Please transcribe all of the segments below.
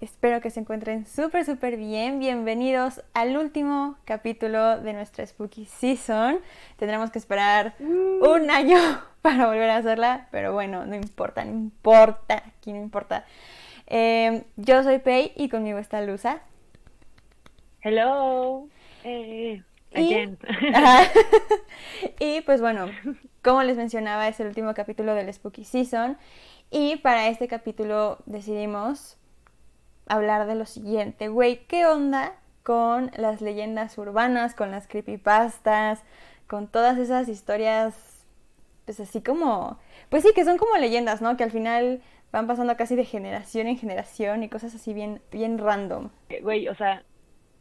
Espero que se encuentren súper súper bien. Bienvenidos al último capítulo de nuestra Spooky Season. Tendremos que esperar un año para volver a hacerla, pero bueno, no importa, no importa, aquí no importa. Eh, yo soy Pei y conmigo está Luza. Hello. Eh, again. Y, y pues bueno, como les mencionaba, es el último capítulo del Spooky Season. Y para este capítulo decidimos hablar de lo siguiente. Güey, ¿qué onda con las leyendas urbanas, con las creepypastas, con todas esas historias, pues así como, pues sí, que son como leyendas, ¿no? Que al final van pasando casi de generación en generación y cosas así bien, bien random. Güey, o sea,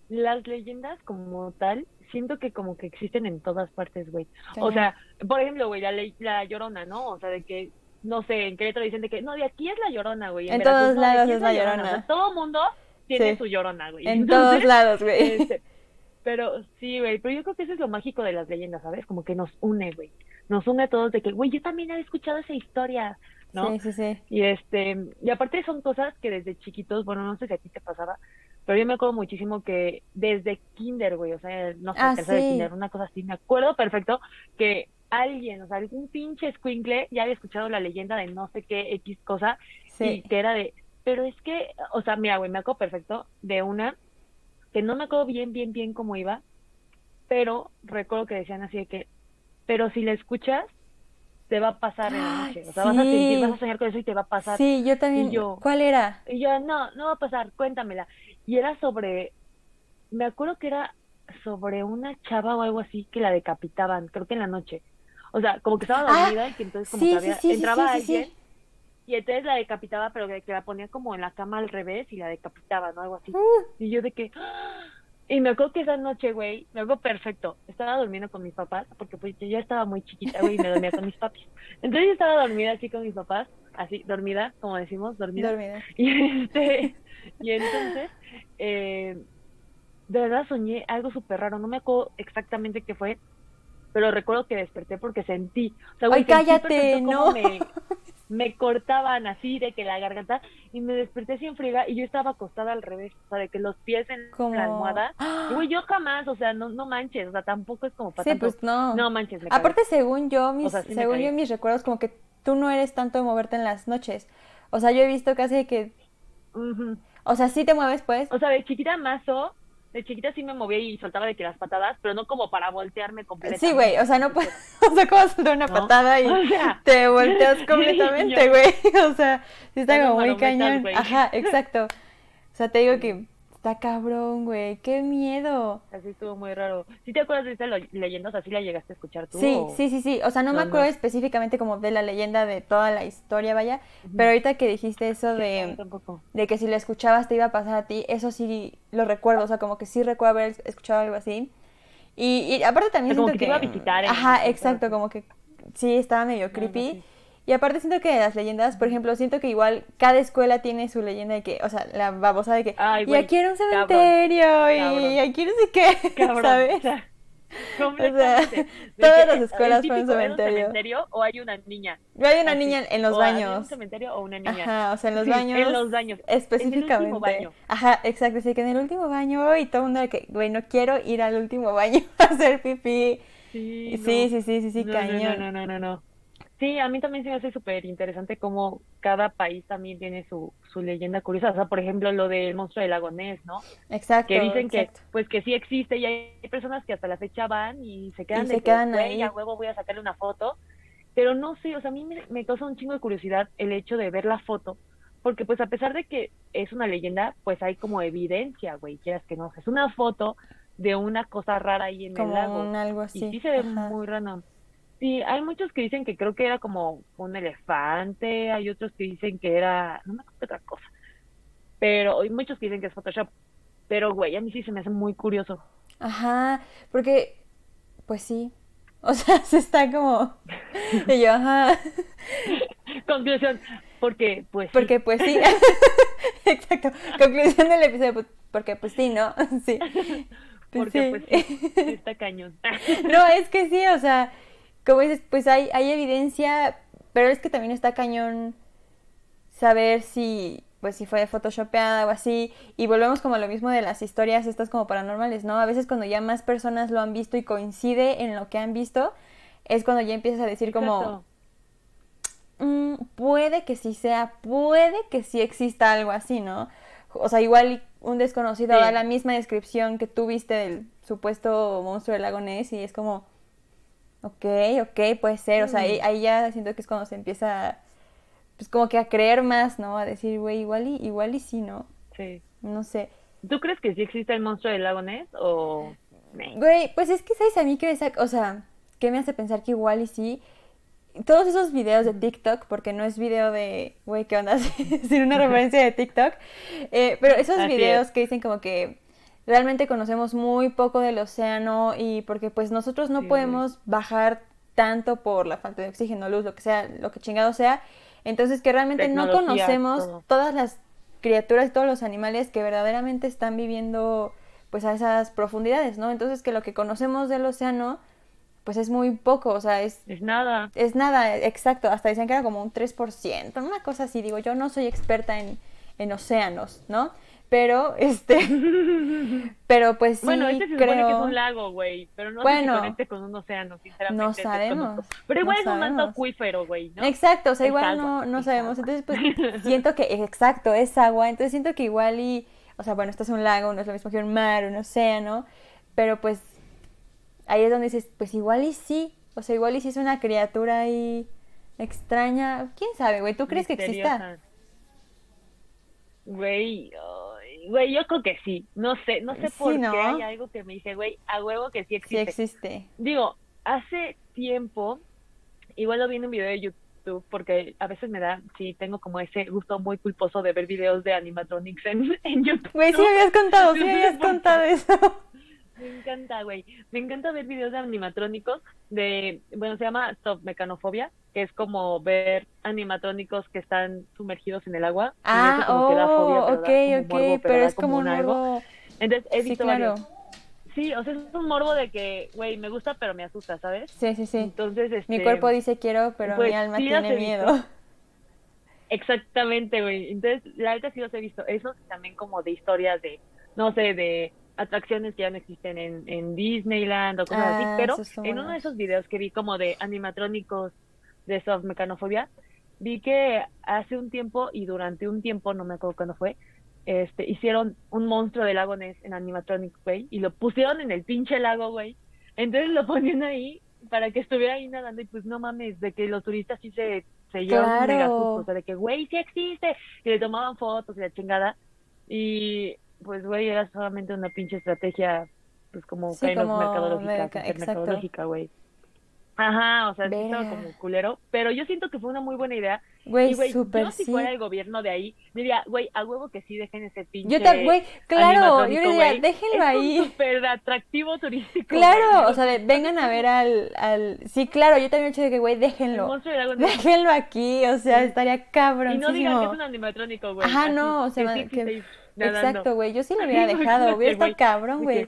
las leyendas como tal, siento que como que existen en todas partes, güey. O sea, por ejemplo, güey, la, ley- la llorona, ¿no? O sea, de que, no sé, en Querétaro dicen de que, no, de aquí es la llorona, güey. En Veracruz, todos no, lados es la Llorona. sea, todo mundo tiene Sí. su llorona, güey. En Entonces, todos lados, güey. este, pero sí, güey, pero yo creo que eso es lo mágico de las leyendas, ¿sabes? Como que nos une, güey. Nos une a todos de que, güey, yo también he escuchado esa historia, ¿no? Sí, sí, sí. Y este, y aparte son cosas que desde chiquitos, bueno, no sé si a ti te pasaba, pero yo me acuerdo muchísimo que desde kinder, güey, o sea, no sé, Ah, tercero de kinder, una cosa así, me acuerdo perfecto que alguien, o sea, algún pinche escuincle ya había escuchado la leyenda de no sé qué X cosa Sí. y que era de, pero es que, o sea, mira, güey, me acuerdo perfecto de una que no me acuerdo bien, bien, bien cómo iba, pero recuerdo que decían así de que, pero si la escuchas, te va a pasar en la noche, o sea, vas a sentir, vas a soñar con eso y te va a pasar. Sí, yo también. Y yo- ¿Cuál era? Y yo, no, no va a pasar, cuéntamela. Y era sobre, me acuerdo que era sobre una chava o algo así que la decapitaban, creo que en la noche. O sea, como que estaba Ah, dormida y que entonces como sí, que había- sí, sí, entraba alguien y entonces la decapitaba, pero que, que la ponía como en la cama al revés y la decapitaba, ¿no? Algo así. Uh, Y yo de que... ¡ah! Y me acuerdo que esa noche, güey, me acuerdo perfecto. Estaba durmiendo con mis papás, porque pues yo ya estaba muy chiquita, güey, y me dormía con mis papis. Entonces yo estaba dormida así con mis papás, así, dormida, como decimos, dormida. dormida. Y este, y entonces, eh, de verdad soñé algo súper raro, no me acuerdo exactamente qué fue, pero recuerdo que desperté porque sentí, o sea, güey, Ay, cállate, no. Me, me cortaban así de que la garganta y me desperté sin friega y yo estaba acostada al revés, o sea, de que los pies en Como... la almohada. Y, Güey, yo jamás, o sea, no, no manches, o sea, tampoco es como para Sí, tanto. pues no. No manches, me. Aparte, según yo, mis, O sea, sí me según yo, mis recuerdos, como que tú no eres tanto de moverte en las noches. O sea, yo he visto casi que, o sea, sí te mueves, pues. O sea, de chiquita mazo, de chiquita sí me movía y soltaba de que las patadas, pero no como para voltearme completamente. Sí, güey, o sea, no puedes, o sea, como soltar una ¿No? patada y O sea, te volteas completamente, güey. O sea, sí está como muy cañón. Ajá, exacto. O sea, te digo que está cabrón, güey. Qué miedo. Así estuvo muy raro. ¿Sí te acuerdas de esa lo- leyenda? O sea, ¿sí la llegaste a escuchar tú? Sí, o- sí, sí, sí. O sea, no, me acuerdo no. específicamente como de la leyenda de toda la historia, vaya. Pero ahorita que dijiste eso de... no, tampoco. de que si lo escuchabas te iba a pasar a ti, eso sí lo recuerdo, o sea, como que sí recuerdo haber escuchado algo así. Y, y aparte también O sea, como que te iba a visitar en Ajá, exacto, como que sí estaba medio creepy. sí. Y aparte siento que las leyendas, por ejemplo, siento que igual cada escuela tiene su leyenda de que, o sea, la babosa de que, Ay, y aquí era un cabrón, cementerio, y cabrón. aquí no sé qué, Cabrón. ¿sabes? O sea, completamente. De todas las el escuelas fueron ¿era un cementerio. cementerio o hay una niña? Yo hay una Así. niña en los O había un baños. cementerio o una niña? Ajá, o sea, en los Sí, baños. En los baños. En el Específicamente. último baño. Ajá, exacto. Sí, que en el último baño y todo el mundo de que, güey, no quiero ir al último baño a hacer pipí. Sí, Sí, no. sí, sí, sí, sí, no, cañón. No, no, no, no, no. Sí, a mí también se me hace súper interesante cómo cada país también tiene su, su leyenda curiosa. O sea, por ejemplo, lo del monstruo del lago Ness, ¿no? Exacto. Que dicen que, pues, que sí existe y hay personas que hasta la fecha van y se quedan Y de se que, quedan ahí. a huevo voy a sacarle una foto. Pero no sé, o sea, a mí me, me causa un chingo de curiosidad el hecho de ver la foto. Porque, pues, a pesar de que es una leyenda, pues hay como evidencia, güey, quieras que no. Es una foto de una cosa rara ahí en el lago. un algo así. Y sí se ve Ajá. muy random. Sí, hay muchos que dicen que creo que era como un elefante, hay otros que dicen que era, no me acuerdo otra cosa, pero hay muchos que dicen que es Photoshop, pero güey, a mí sí se me hace muy curioso. Ajá, porque, pues sí. O sea, se está como. Y yo, ajá. Conclusión, porque pues sí. Porque, pues sí. Exacto. Conclusión del episodio, pues, porque, pues sí, ¿no? Sí. Pues porque sí. pues sí, sí está cañón. No, es que sí, o sea, como dices, pues hay, hay evidencia, pero es que también está cañón saber si, pues si fue photoshopeada o así, y volvemos como a lo mismo de las historias estas como paranormales, ¿no? A veces cuando ya más personas lo han visto y coincide en lo que han visto, es cuando ya empiezas a decir como, mm, puede que sí sea, puede que sí exista algo así, ¿no? O sea, igual un desconocido da la misma descripción que tú viste del supuesto monstruo del lago Ness y es como, ok, ok, puede ser, o sea, ahí, mm. ahí ya siento que es cuando se empieza pues como que a creer más, ¿no? A decir, güey, igual y, igual y sí, ¿no? Sí. No sé. ¿Tú crees que sí existe el monstruo del lago Ness o...? Güey, pues es que, ¿sabes? A mí que me saca, o sea, ¿qué me hace pensar que igual y sí? Todos esos videos de TikTok, porque no es video de, güey, ¿qué onda? Sin una referencia de TikTok. Eh, pero esos videos que dicen como que realmente conocemos muy poco del océano y porque pues nosotros no podemos bajar tanto por la falta de oxígeno, luz, lo que sea, lo que chingado sea. Entonces que realmente no conocemos todas las criaturas y todos los animales que verdaderamente están viviendo pues a esas profundidades, ¿no? Entonces que lo que conocemos del océano pues es muy poco, o sea, es... Es nada. Es nada, exacto, hasta decían que era como un 3%, una cosa así, digo, yo no soy experta en, en océanos, ¿no? Pero, este, pero pues sí Bueno, este se supone que es un lago, güey, pero no bueno, se conecte con un océano, sinceramente. No sabemos. Pero igual es un manto acuífero, güey, ¿no? Exacto, o sea, igual no, no sabemos. Entonces, pues, siento que, exacto, es agua, entonces siento que igual y, o sea, bueno, esto es un lago, no es lo mismo que un mar, un océano, pero pues, ahí es donde dices, pues igual y sí, o sea, igual y sí es una criatura ahí extraña, quién sabe, güey, ¿tú crees que exista? Güey, güey, yo creo que sí. No sé, no sé por qué hay algo que me dice, güey, a huevo que sí existe. Sí existe. Digo, hace tiempo, igual lo vi en un video de YouTube, porque a veces me da, sí, tengo como ese gusto muy culposo de ver videos de animatronics en, en YouTube. Güey, sí me habías contado, sí me habías contado eso. Me encanta, güey. Me encanta ver videos de animatrónicos de, bueno, se llama Stop Mecanofobia, que es como ver animatrónicos que están sumergidos en el agua. Ah, oh, pero ok, ok, pero, es como un algo. Entonces he visto sí, claro. Sí, o sea, es un morbo de que, güey, me gusta, pero me asusta, ¿sabes? Sí, sí, sí. Entonces, este, Mi cuerpo dice quiero, pero mi pues, alma tiene miedo. Exactamente, güey. Entonces, la verdad sí los he visto. Esos también como de historias de, no sé, de atracciones que ya no existen en, en Disneyland o cosas así, ah, pero en uno de esos videos que vi como de animatrónicos de soft mecanofobia, vi que hace un tiempo y durante un tiempo, no me acuerdo cuándo fue, este, hicieron un monstruo de lago Ness en animatronic, güey, y lo pusieron en el pinche lago, güey. Entonces lo ponían ahí para que estuviera ahí nadando y pues no mames, de que los turistas sí se, se llevan claro. o sea, de que, güey, sí existe, y le tomaban fotos y la chingada. Y pues, güey, era solamente una pinche estrategia, pues, como sí, mercadológica, mercadológica, güey. Ajá, o sea, sí estaba como culero, pero yo siento que fue una muy buena idea. Güey, güey yo si fuera el gobierno de ahí, diría, güey, a huevo que sí dejen ese pinche Yo también, güey, claro, yo diría, déjenlo ahí. Es súper atractivo turístico. Claro, o sea, vengan a ver al, al, sí, claro, yo también he de que, güey, déjenlo. Déjenlo aquí, o sea, estaría cabrón. Y no digan que es un animatrónico, güey. Ajá, no, o sea, que, Exacto, güey. Yo sí lo hubiera dejado. Hubiera estado cabrón, güey.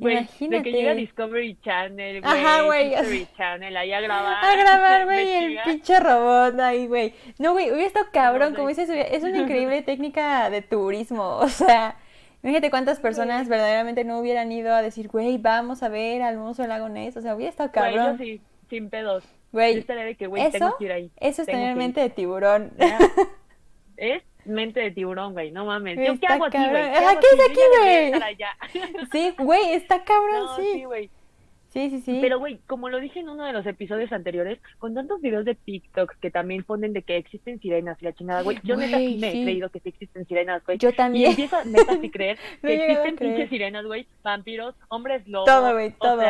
Imagínate. De que llega Discovery Channel, güey. Ajá, güey. Discovery Channel, ahí a grabar. A grabar, güey, el pinche robot ahí, güey. No, güey, hubiera estado cabrón. Como dices, es una increíble técnica de turismo. O sea, imagínate cuántas personas verdaderamente no hubieran ido a decir, güey, vamos a ver al monstruo del lago Ness. O sea, hubiera estado cabrón. Güey, sí, sin pedos. Güey, de que, güey, tengo que ir ahí. Eso es tener mente de tiburón. ¿Es? Mente de tiburón, güey, no mames. ¿Yo qué hago aquí, güey? ¿Qué, ¿Qué es aquí, güey? Sí, güey, está cabrón, sí. güey. Sí, sí, sí. Pero, güey, como lo dije en uno de los episodios anteriores, con tantos videos de TikTok que también ponen de que existen sirenas y la chingada, güey, yo neta sí me he creído que sí existen sirenas, güey. Yo también. Y empiezo neta sí creer que existen pinches sirenas, güey, vampiros, hombres lobos. Todo, güey, todo.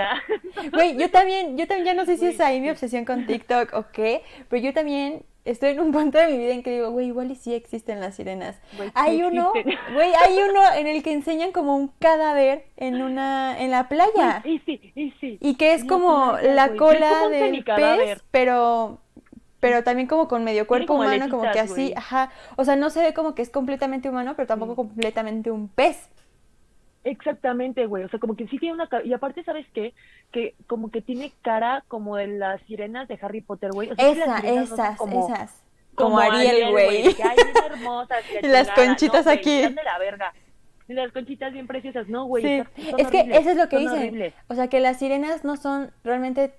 Güey, yo también, yo también ya no sé si es ahí mi obsesión con TikTok o qué, pero yo también estoy en un punto de mi vida en que digo, güey, igual y sí existen las sirenas. hay uno, güey, hay uno en el que enseñan como un cadáver en una, en la playa. y sí, y sí. Y que es como la cola del pez, pero, pero también como con medio cuerpo humano, como que así, ajá. O sea, no se ve como que es completamente humano, pero tampoco completamente un pez. Exactamente, güey. O sea, como que sí tiene una y aparte sabes qué, que como que tiene cara como de las sirenas de Harry Potter, güey. O sea, Esa, esas, esas. como, Ariel, güey. Hermosas. Y las conchitas no, aquí. Están de la verga. Y las conchitas bien preciosas, no, güey. Sí, es que eso es lo que dicen. horribles. O sea, que las sirenas no son realmente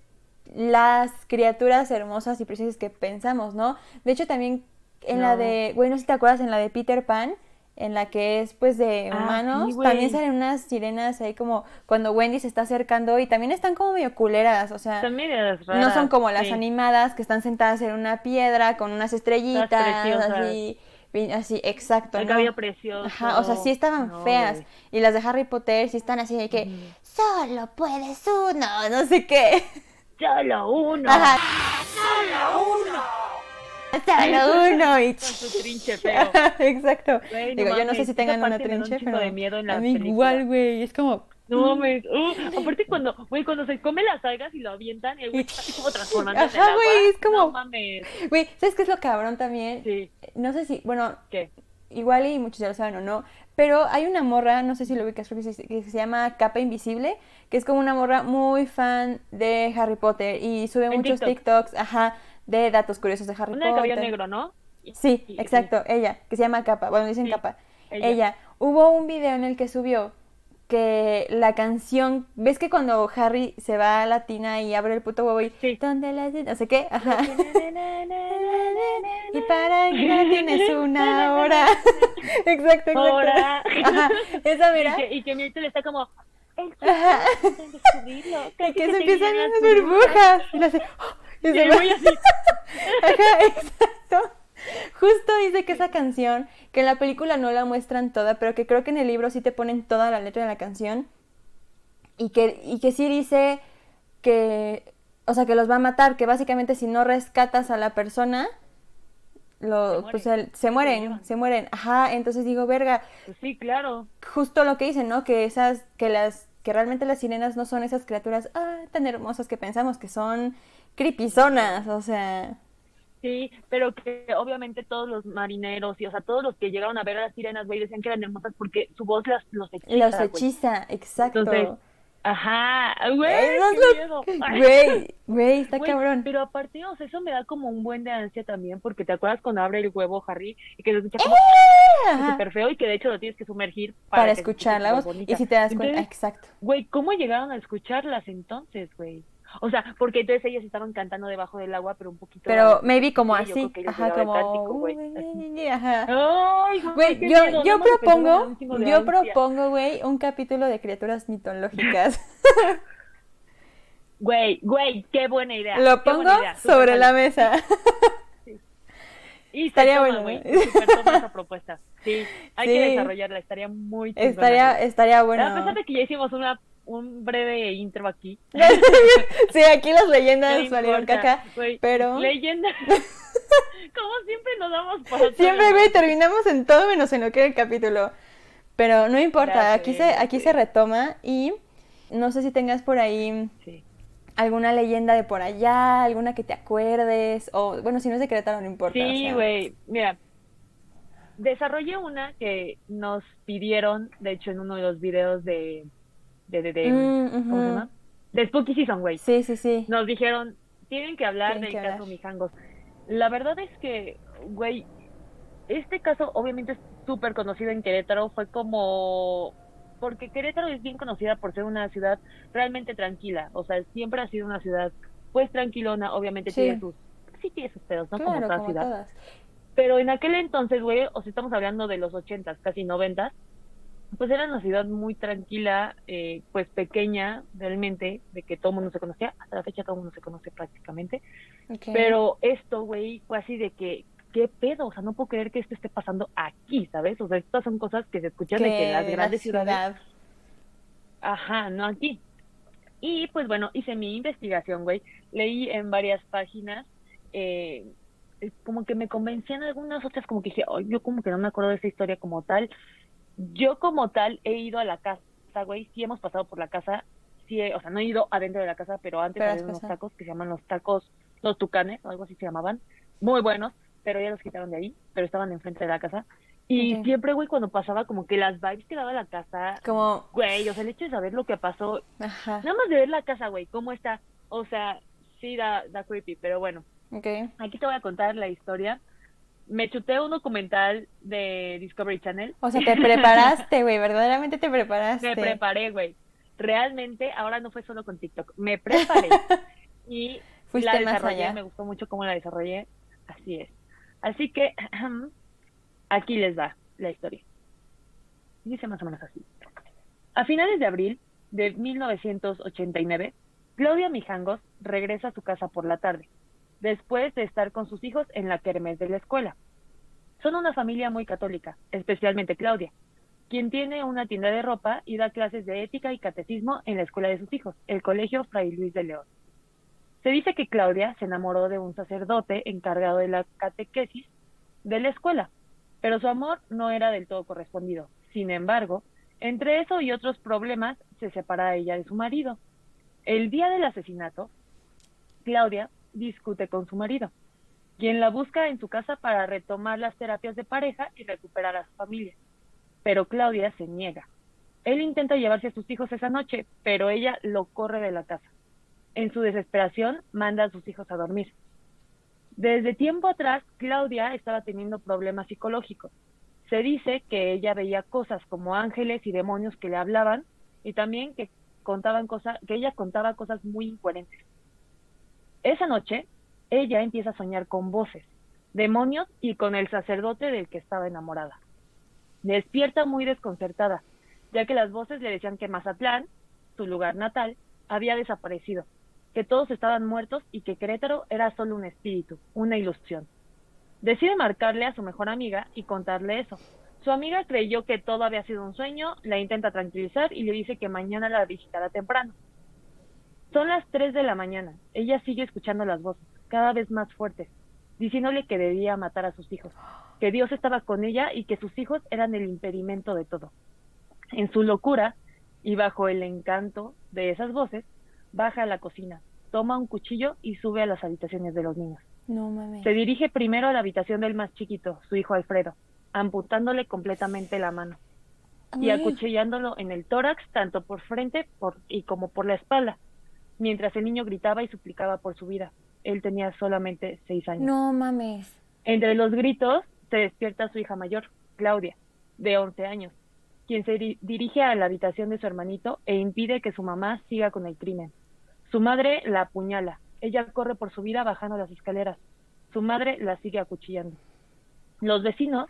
las criaturas hermosas y preciosas que pensamos, ¿no? De hecho, también en la de, güey, no sé si te acuerdas, en la de Peter Pan, en la que es pues de Ah, humanos, sí, también salen unas sirenas ahí como cuando Wendy se está acercando y también están como medio culeras, o sea, no son como las sí. animadas que están sentadas en una piedra con unas estrellitas, así, así, exacto, El ¿no? cabello precioso. Ajá, o sea, sí estaban No, feas. Y las de Harry Potter sí están así de que solo puedes uno, no sé qué. Solo uno. Ajá. Solo uno y Con su trinche feo. Exacto. Digo, yo no sé si tengan una un trinche, chingo pero de miedo en a mí igual, güey, es como No mames. Uh, aparte cuando, güey, cuando se come las algas y lo avientan, el güey está así como transformando Ajá, güey, es como- No mames. Güey, ¿sabes qué es lo cabrón también? Sí. No sé si, bueno, ¿Qué? igual y muchos ya lo saben o no, pero hay una morra, no sé si lo ubicas, creo que se, que se llama Capa Invisible, que es como una morra muy fan de Harry Potter y sube En muchos TikTok. TikToks, ajá, de datos curiosos de Harry Una de Potter. cabello negro, ¿no? Sí, exacto, ella, que se llama Capa, bueno, dicen Sí, Capa. ella. Ella. Hubo un video en el que subió que la canción, ¿ves que cuando Harry se va a la tina y abre el puto huevo y Sí. ¿dónde la no sé qué? Ajá. y para que tienes una hora. exacto, exacto. Hora. Ajá, esa Y mira. que, y que Myrtle está como, el Ajá. Y Creo que se empiezan las burbujas. Y, le hace, ¡oh! Y se güey así. Ajá, exacto. Justo dice que esa canción, que en la película no la muestran toda, pero que creo que en el libro sí te ponen toda la letra de la canción. Y que, y que sí dice que, o sea, que los va a matar, que básicamente si no rescatas a la persona, lo, Se pues mueren. el- se mueren, se mueren. Ajá, entonces digo, verga, Pues sí, claro. justo lo que dicen, ¿no? Que esas, que las, que realmente las sirenas no son esas criaturas ah, tan hermosas que pensamos que son creepyzonas, o sea, Sí, pero que obviamente todos los marineros y, o sea, todos los que llegaron a ver a las sirenas, güey, decían que eran hermosas porque su voz las, los hechiza, los güey. hechiza, exacto. Entonces, Ajá, güey, lo-. Güey, güey, está Güey, cabrón. Pero aparte, o sea, eso me da como un buen de ansia también, porque te acuerdas cuando abre el huevo Harry y que se escucha como súper feo y que de hecho lo tienes que sumergir para, para escuchar la voz. Y si te das cuenta, Entonces, exacto. Güey, ¿cómo llegaron a escucharlas entonces, güey? O sea, porque entonces ellas estaban cantando debajo del agua, pero un poquito. Pero maybe como Sí, así, ajá, como... güey, ajá. Ay, Güey, yo, miedo, yo de propongo, de yo propongo, güey, un capítulo de criaturas mitológicas. Güey, güey, qué buena idea. Lo pongo idea, sobre la mesa. Y Estaría toma, bueno, güey, toma esa propuesta. Sí, hay Sí. que desarrollarla, estaría muy chingona, Estaría, estaría bueno. A pesar de que ya hicimos una, un breve intro aquí. sí, aquí las leyendas valieron caca, pero Leyenda. Como siempre nos damos por siempre, güey, terminamos en todo menos en lo que era el capítulo. Pero no importa, aquí se, aquí se retoma y no sé si tengas por ahí Sí. alguna leyenda de por allá, alguna que te acuerdes, o bueno, si no es de Querétaro no importa. o Sí, sea. güey. Mira, desarrollé una que nos pidieron, de hecho, en uno de los videos de. De, de, de- Mm, ¿Cómo se llama? De Spooky Season, güey. Sí, sí, sí. Nos dijeron, tienen que hablar Tienen del que caso hablar. Mijangos. La verdad es que, güey, este caso obviamente es súper conocido en Querétaro. Fue como. Porque Querétaro es bien conocida por ser una ciudad realmente tranquila. O sea, siempre ha sido una ciudad, pues tranquilona. Obviamente Sí. tiene sus. Sí, tiene sus pedos, ¿no? como toda como ciudad. todas. Pero en aquel entonces, güey, o sea, estamos hablando de los ochentas, casi noventas, pues era una ciudad muy tranquila, eh, pues pequeña, realmente, de que todo el mundo se conocía. Hasta la fecha todo el mundo se conoce prácticamente. Pero esto, güey, fue así de que, ¿qué pedo? O sea, no puedo creer que esto esté pasando aquí, ¿sabes? O sea, estas son cosas que se escuchan de que en las de la grandes ciudades ciudad. Ajá, no aquí. Y pues bueno, hice mi investigación, güey. Leí en varias páginas, eh, como que me convencían algunas otras, como que dije, "Ay, yo como que no me acuerdo de esa historia como tal. Yo como tal he ido a la casa, güey, sí hemos pasado por la casa, sí, he- o sea, no he ido adentro de la casa, pero antes había unos tacos que se llaman los tacos, los tucanes, o algo así se llamaban, muy buenos, pero ya los quitaron de ahí, pero estaban enfrente de la casa. Y siempre, güey, cuando pasaba, como que las vibes que daba la casa, Como, Güey, o sea, el hecho de saber lo que pasó, ajá, nada más de ver la casa, güey, cómo está, o sea, sí da, da creepy, pero bueno, ok. aquí te voy a contar la historia me chuté un documental de Discovery Channel. O sea, te preparaste, güey, verdaderamente te preparaste. Me preparé, güey. Realmente, ahora no fue solo con TikTok, me preparé y Fuiste la más desarrollé, allá. me gustó mucho cómo la desarrollé, así es. Así que aquí les va la historia. Dice más o menos así. A finales de abril de 1989, Claudia Mijangos regresa a su casa por la tarde, después de estar con sus hijos en la kermés de la escuela. Son una familia muy católica, especialmente Claudia, quien tiene una tienda de ropa y da clases de ética y catecismo en la escuela de sus hijos, el Colegio Fray Luis de León. Se dice que Claudia se enamoró de un sacerdote encargado de la catequesis de la escuela, pero su amor no era del todo correspondido. Sin embargo, entre eso y otros problemas, se separa ella de su marido. El día del asesinato, Claudia discute con su marido, quien la busca en su casa para retomar las terapias de pareja y recuperar a su familia. Pero Claudia se niega. Él intenta llevarse a sus hijos esa noche, pero ella lo corre de la casa. En su desesperación, manda a sus hijos a dormir. Desde tiempo atrás, Claudia estaba teniendo problemas psicológicos. Se dice que ella veía cosas como ángeles y demonios que le hablaban y también que contaban cosas, que ella contaba cosas muy incoherentes. Esa noche, ella empieza a soñar con voces, demonios y con el sacerdote del que estaba enamorada. Despierta muy desconcertada, ya que las voces le decían que Mazatlán, su lugar natal, había desaparecido, que todos estaban muertos y que Querétaro era solo un espíritu, una ilusión. Decide marcarle a su mejor amiga y contarle eso. Su amiga creyó que todo había sido un sueño, la intenta tranquilizar y le dice que mañana la visitará temprano. Son las 3 de la mañana. Ella sigue escuchando las voces, cada vez más fuertes, diciéndole que debía matar a sus hijos, que Dios estaba con ella y que sus hijos eran el impedimento de todo. En su locura y bajo el encanto de esas voces, baja a la cocina, toma un cuchillo y sube a las habitaciones de los niños. No mames. Se dirige primero a la habitación del más chiquito, su hijo Alfredo, amputándole completamente la mano y acuchillándolo en el tórax, tanto por frente por, y como por la espalda, mientras el niño gritaba y suplicaba por su vida. Él tenía solamente seis años. No mames. Entre los gritos se despierta su hija mayor, Claudia, de 11 años, quien se di- dirige a la habitación de su hermanito e impide que su mamá siga con el crimen. Su madre la apuñala. Ella corre por su vida bajando las escaleras. Su madre la sigue acuchillando. Los vecinos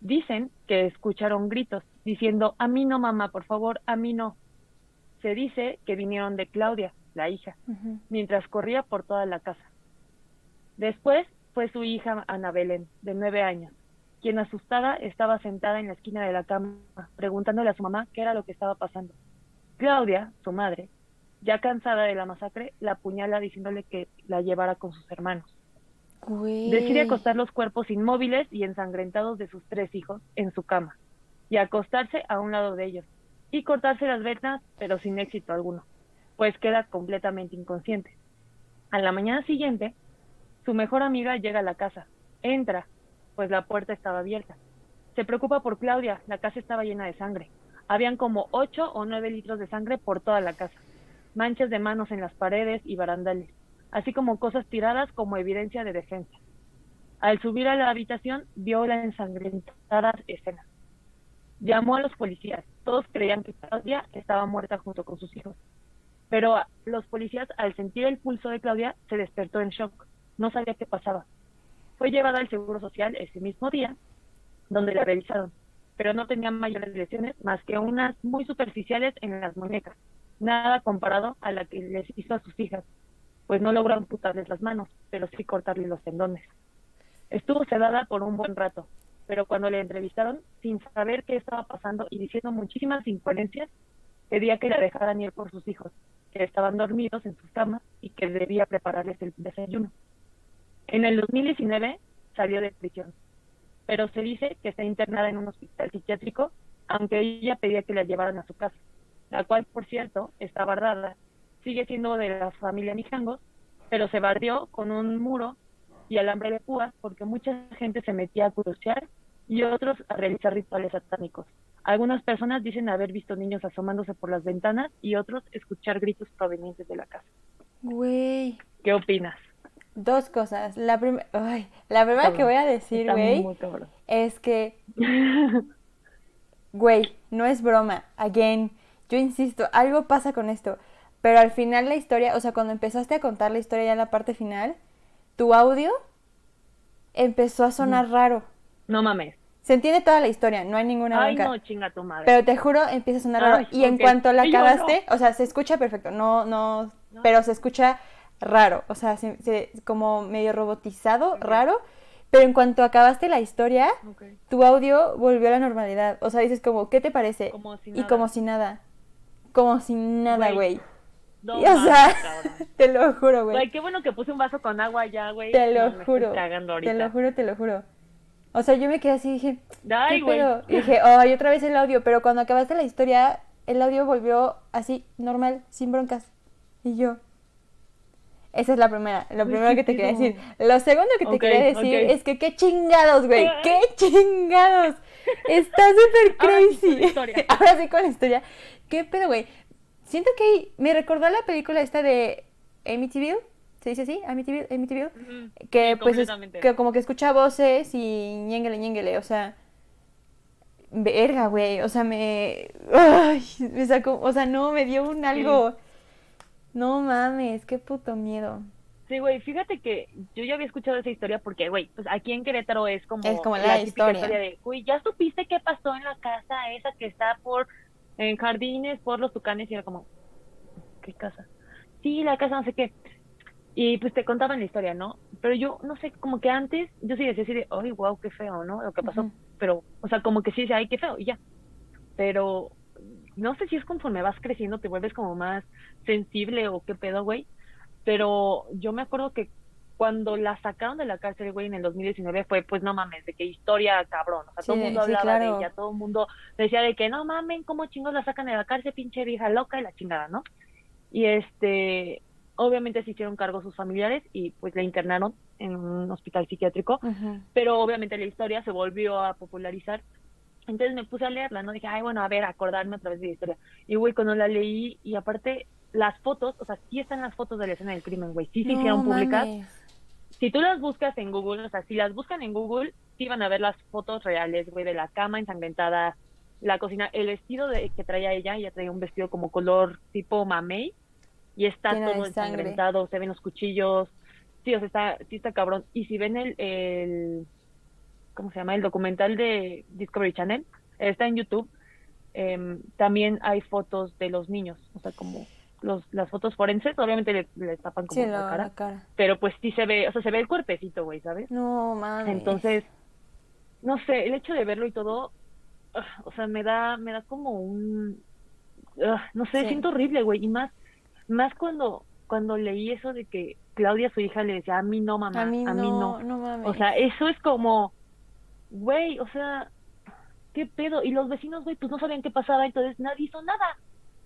dicen que escucharon gritos diciendo, a mí no mamá, por favor, a mí no. Se dice que vinieron de Claudia, la hija, mientras corría por toda la casa. Después fue su hija Ana Belén, de nueve años, quien asustada estaba sentada en la esquina de la cama, preguntándole a su mamá qué era lo que estaba pasando. Claudia, su madre, ya cansada de la masacre, la apuñala diciéndole que la llevara con sus hermanos. Decide acostar los cuerpos inmóviles y ensangrentados de sus tres hijos en su cama y acostarse a un lado de ellos y cortarse las venas, pero sin éxito alguno, pues queda completamente inconsciente. A la mañana siguiente, su mejor amiga llega a la casa, entra, pues la puerta estaba abierta. Se preocupa por Claudia, la casa estaba llena de sangre. Habían como ocho o nueve litros de sangre por toda la casa, manchas de manos en las paredes y barandales así como cosas tiradas como evidencia de defensa. Al subir a la habitación, vio la ensangrentada escena. Llamó a los policías. Todos creían que Claudia estaba muerta junto con sus hijos. Pero los policías, al sentir el pulso de Claudia, se despertó en shock. No sabía qué pasaba. Fue llevada al Seguro Social ese mismo día, donde la revisaron, pero no tenía mayores lesiones más que unas muy superficiales en las muñecas, nada comparado a la que les hizo a sus hijas, pues no logró amputarles las manos, pero sí cortarle los tendones. Estuvo sedada por un buen rato, pero cuando le entrevistaron, sin saber qué estaba pasando y diciendo muchísimas incoherencias, pedía que la dejaran ir por sus hijos, que estaban dormidos en sus camas y que debía prepararles el desayuno. En el 2019 salió de prisión, pero se dice que está internada en un hospital psiquiátrico, aunque ella pedía que la llevaran a su casa, la cual, por cierto, está barrada sigue siendo de la familia Mijangos, pero se barrió con un muro y alambre de púas porque mucha gente se metía a curiosear y otros a realizar rituales satánicos. Algunas personas dicen haber visto niños asomándose por las ventanas y otros escuchar gritos provenientes de la casa. Güey. ¿Qué opinas? Dos cosas. La, primera la primera que voy a decir, güey, es que, güey, no es broma. Again, yo insisto, algo pasa con esto. Pero al final la historia, o sea, cuando empezaste a contar la historia ya en la parte final, tu audio empezó a sonar raro. No mames. Se entiende toda la historia, no hay ninguna Ay, no, chinga tu madre. Pero te juro, empieza a sonar raro. y en cuanto la acabaste, o sea, se escucha perfecto, no, no, pero se escucha raro, o sea, se, como medio robotizado, raro. Pero en cuanto acabaste la historia, tu audio volvió a la normalidad. O sea, dices como, ¿qué te parece? y como si nada. Como si nada, güey. No, o sea, te lo juro, güey. Güey, qué bueno que puse un vaso con agua ya, güey. Te lo juro. Te lo juro, te lo juro. O sea, yo me quedé así y dije, Ay, ¿qué pedo? Y dije, ay, otra vez el audio. Pero cuando acabaste la historia, el audio volvió así, normal, sin broncas. Y yo, esa es la primera, lo primero que te quería decir. Lo segundo que te quería decir es que qué chingados, güey, qué chingados. Está súper crazy. Ahora sí con la historia. ¿Qué pedo, güey? Siento que me recordó la película esta de Amityville. ¿Se dice así? Amityville, Amityville. Que pues es, que como que escucha voces y ñéngale, ñéngale, o sea... Verga, güey, o sea, me... Ay, me sacó, o sea, no, me dio un algo... No mames, qué puto miedo. Sí, güey, fíjate que yo ya había escuchado esa historia porque, güey, pues aquí en Querétaro es como, es como la, historia. de, güey, ¿ya supiste qué pasó en la casa esa que está por, en jardines, por los tucanes? Y era como, ¿qué casa? Sí, la casa no sé qué. Y pues te contaban la historia, ¿no? Pero yo, no sé, como que antes, yo sí decía así de, ay, wow, qué feo, ¿no? Lo que pasó. Pero, o sea, como que sí decía, ay, qué feo, y ya. Pero no sé si es conforme vas creciendo, te vuelves como más sensible o qué pedo, güey. Pero yo me acuerdo que cuando la sacaron de la cárcel, güey, en el 2019 fue, pues no mames, de qué historia cabrón. O sea, todo el mundo hablaba de ella, todo el mundo decía de que no mamen, ¿cómo chingos la sacan de la cárcel, pinche vieja loca y la chingada, ¿no? Y este, obviamente se hicieron cargo sus familiares y pues la internaron en un hospital psiquiátrico, pero obviamente la historia se volvió a popularizar entonces me puse a leerla, ¿no? Dije, ay, bueno, a ver, acordarme otra vez de la historia. Y, güey, cuando la leí, y aparte, las fotos, o sea, sí están las fotos de la escena del crimen, güey, sí se hicieron públicas. Si tú las buscas en Google, o sea, si las buscan en Google, sí van a ver las fotos reales, güey, de la cama ensangrentada, la cocina, el vestido de, que traía ella, ella traía un vestido como color tipo mamey, y está todo ensangrentado, se ven los cuchillos, sí, o sea, está, sí está cabrón. Y si ven el, el ¿cómo se llama? El documental de Discovery Channel, está en YouTube. Em, también hay fotos de los niños, o sea, como los, las fotos forenses, obviamente le, tapan como la, cara, pero pues sí se ve, o sea, se ve el cuerpecito, güey, ¿sabes? No, mames. Entonces, no sé, el hecho de verlo y todo, ah, o sea, me da, me da como un, ah, no sé, siento horrible, güey, y más, más cuando, cuando leí eso de que Claudia, su hija, le decía, a mí no, mamá, a mí, no, no mames. O sea, eso es como, güey, o sea, ¿qué pedo? Y los vecinos, güey, pues no sabían qué pasaba, entonces nadie hizo nada.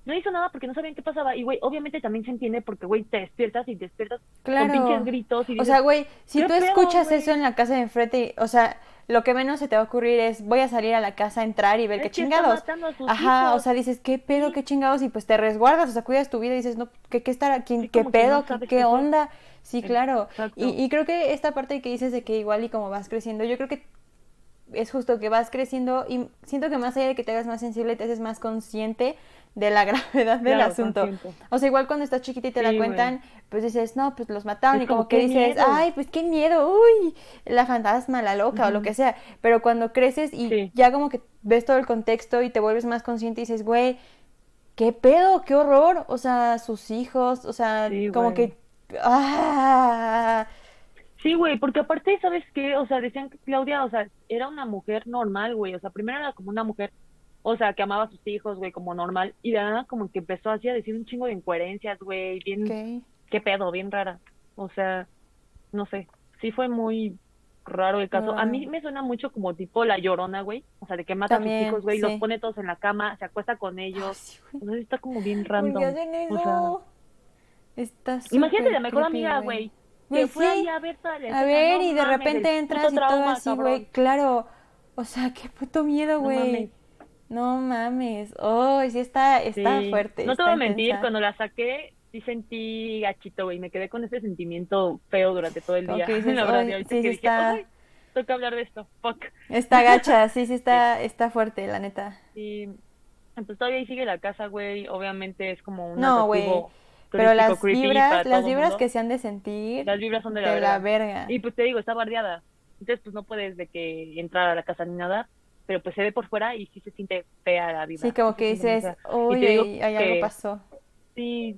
No hizo nada porque no sabían qué pasaba. Y, güey, obviamente también se entiende porque, güey, te despiertas y te despiertas con pinches gritos. Y o sea, güey, si tú escuchas eso en la casa de enfrente, o sea, lo que menos se te va a ocurrir es voy a salir a la casa entrar y ver qué chingados. Ajá, o sea, dices, ¿qué pedo, qué chingados? Y pues te resguardas, o sea, cuidas tu vida y dices, no, ¿qué, qué estará, quién, qué pedo, qué, onda? Sí, claro. Y, y, creo que esta parte que dices de que igual y como vas creciendo, yo creo que es justo que vas creciendo y siento que más allá de que te hagas más sensible, te haces más consciente de la gravedad del asunto. O sea, igual cuando estás chiquita y te la cuentan, pues dices, no, pues los mataron y como, que dices, ay, pues qué miedo, uy, la fantasma, la loca o lo que sea. Pero cuando creces y ya como que ves todo el contexto y te vuelves más consciente y dices, güey, qué pedo, qué horror, o sea, sus hijos, o sea, como que... Ah, Sí, güey, porque aparte, ¿sabes qué? O sea, decían que Claudia, o sea, era una mujer normal, güey. O sea, primero era como una mujer, o sea, que amaba a sus hijos, güey, como normal. Y de nada como que empezó así a decir un chingo de incoherencias, güey, bien... ¿Qué pedo? Bien rara. O sea, no sé. Sí fue muy raro el caso. A mí me suena mucho como tipo la llorona, güey. O sea, de que mata a sus hijos, güey, los pone todos en la cama, se acuesta con ellos. o sea, está como bien random. O sea, Imagínate la mejor amiga, güey que fue sí. a ver toda la A ver, y de repente entras y todo así, güey. Claro. O sea, qué puto miedo, güey. No mames. Oh, sí está, está fuerte. No te voy a mentir, cuando la saqué, sí sentí gachito, güey. Me quedé con ese sentimiento feo durante todo el día. que dices, la verdad, "Ay, y ahorita sí, que sí dije, está- "Ay, toca hablar de esto, fuck. Está gacha, sí, sí está, está fuerte, la neta. Y pues todavía ahí sigue la casa, güey. Obviamente es como un No, güey. Pero las vibras, las vibras que se han de sentir Las vibras son de la de la verga. Y pues te digo, está bardeada. Entonces pues no puedes de que entrar a la casa ni nada, pero pues se ve por fuera y sí se siente fea la vibra. Sí, como que dices, uy, ahí, ahí algo pasó. Sí,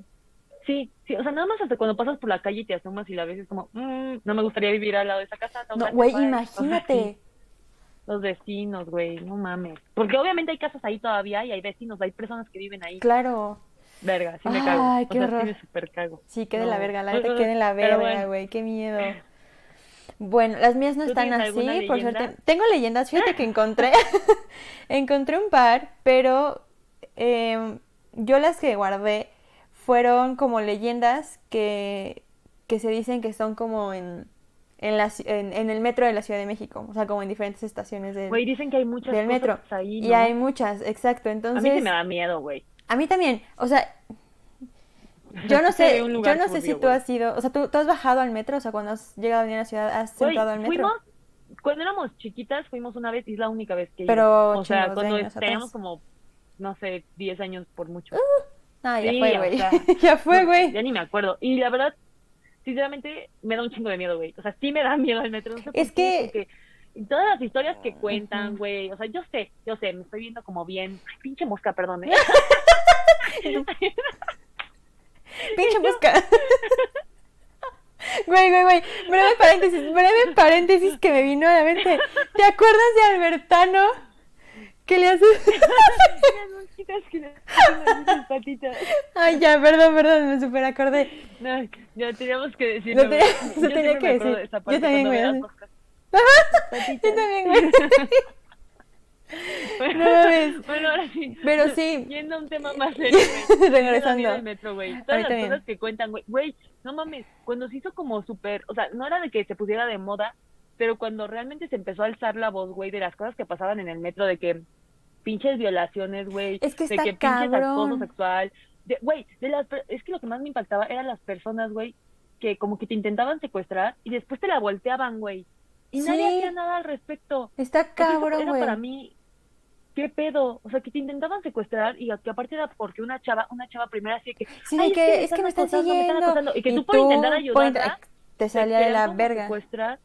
sí, sí, o sea, nada más hasta cuando pasas por la calle y te asomas y la ves es como, "Mm, no me gustaría vivir al lado de esa casa. no, güey, bye". O sea, imagínate. sí, los vecinos, güey, no mames. Porque obviamente hay casas ahí todavía y hay vecinos, hay personas que viven ahí. Claro. Verga, sí me cago. Ay, o qué sea, horror. sí me super cago. Sí, quede la No. verga, la neta quede la verga, bueno. güey, qué miedo. Bueno, las mías no ¿Tú están así, por suerte. Tengo leyendas, fíjate que encontré, encontré un par, pero em, yo las que guardé fueron como leyendas que, que se dicen que son como en, en, la en, en el metro de la Ciudad de México, o sea, como en diferentes estaciones del, Güey, dicen que hay muchas del cosas metro. ahí, Y hay muchas, exacto. Entonces, A mí sí me da miedo, güey. A mí también, o sea, yo no sé, yo no sé si tú has ido, o sea, ¿tú, tú has bajado al metro, o sea, cuando has llegado a venir a la ciudad, has Güey, entrado al metro. fuimos, cuando éramos chiquitas, fuimos una vez y es la única vez que Pero. O sea, cuando teníamos como, no sé, 10 años por mucho. Ah, ya Sí, fue, o güey. sea, ya fue, No, güey. Ya ni me acuerdo. Y la verdad, sinceramente, me da un chingo de miedo, güey. O sea, sí me da miedo el metro. No sé por Es qué, que- porque todas las historias que cuentan, güey. O sea, yo sé, yo sé, me estoy viendo como bien. Ay, pinche mosca, perdón, ¿eh? Pinche mosca. Güey, güey, güey. Breve paréntesis, breve paréntesis que me vino a la mente. ¿Te acuerdas de Albertano? Que le hace. Ay, ya, perdón, perdón, me super acordé. No, ya teníamos que decir. Lo tenía- tenía que decir. Yo también, güey. Yo también, güey. Bueno, No mames. bueno, ahora sí. Pero sí. Yendo a un tema más serio. Regresando. Me da miedo el metro, güey. Todas las cosas que cuentan, güey. Güey, no mames. Cuando se hizo como súper. O sea, no era de que se pusiera de moda, pero cuando realmente se empezó a alzar la voz, güey, de las cosas que pasaban en el metro, de que pinches violaciones, güey. Es que de está que pinches acoso cabrón. sexual. De, güey, de las, es que lo que más me impactaba eran las personas, güey, que como que te intentaban secuestrar y después te la volteaban, güey. Y nadie hacía nada al respecto. Está cabrón, era güey. para mí, ¿qué pedo? O sea, que te intentaban secuestrar y que aparte era porque una chava, una chava primera así que, Sí, "Ay, que es que me están acosando, me están siguiendo. acosando", Y que tú por intentar ayudarla, te te salía de la verga. secuestrar.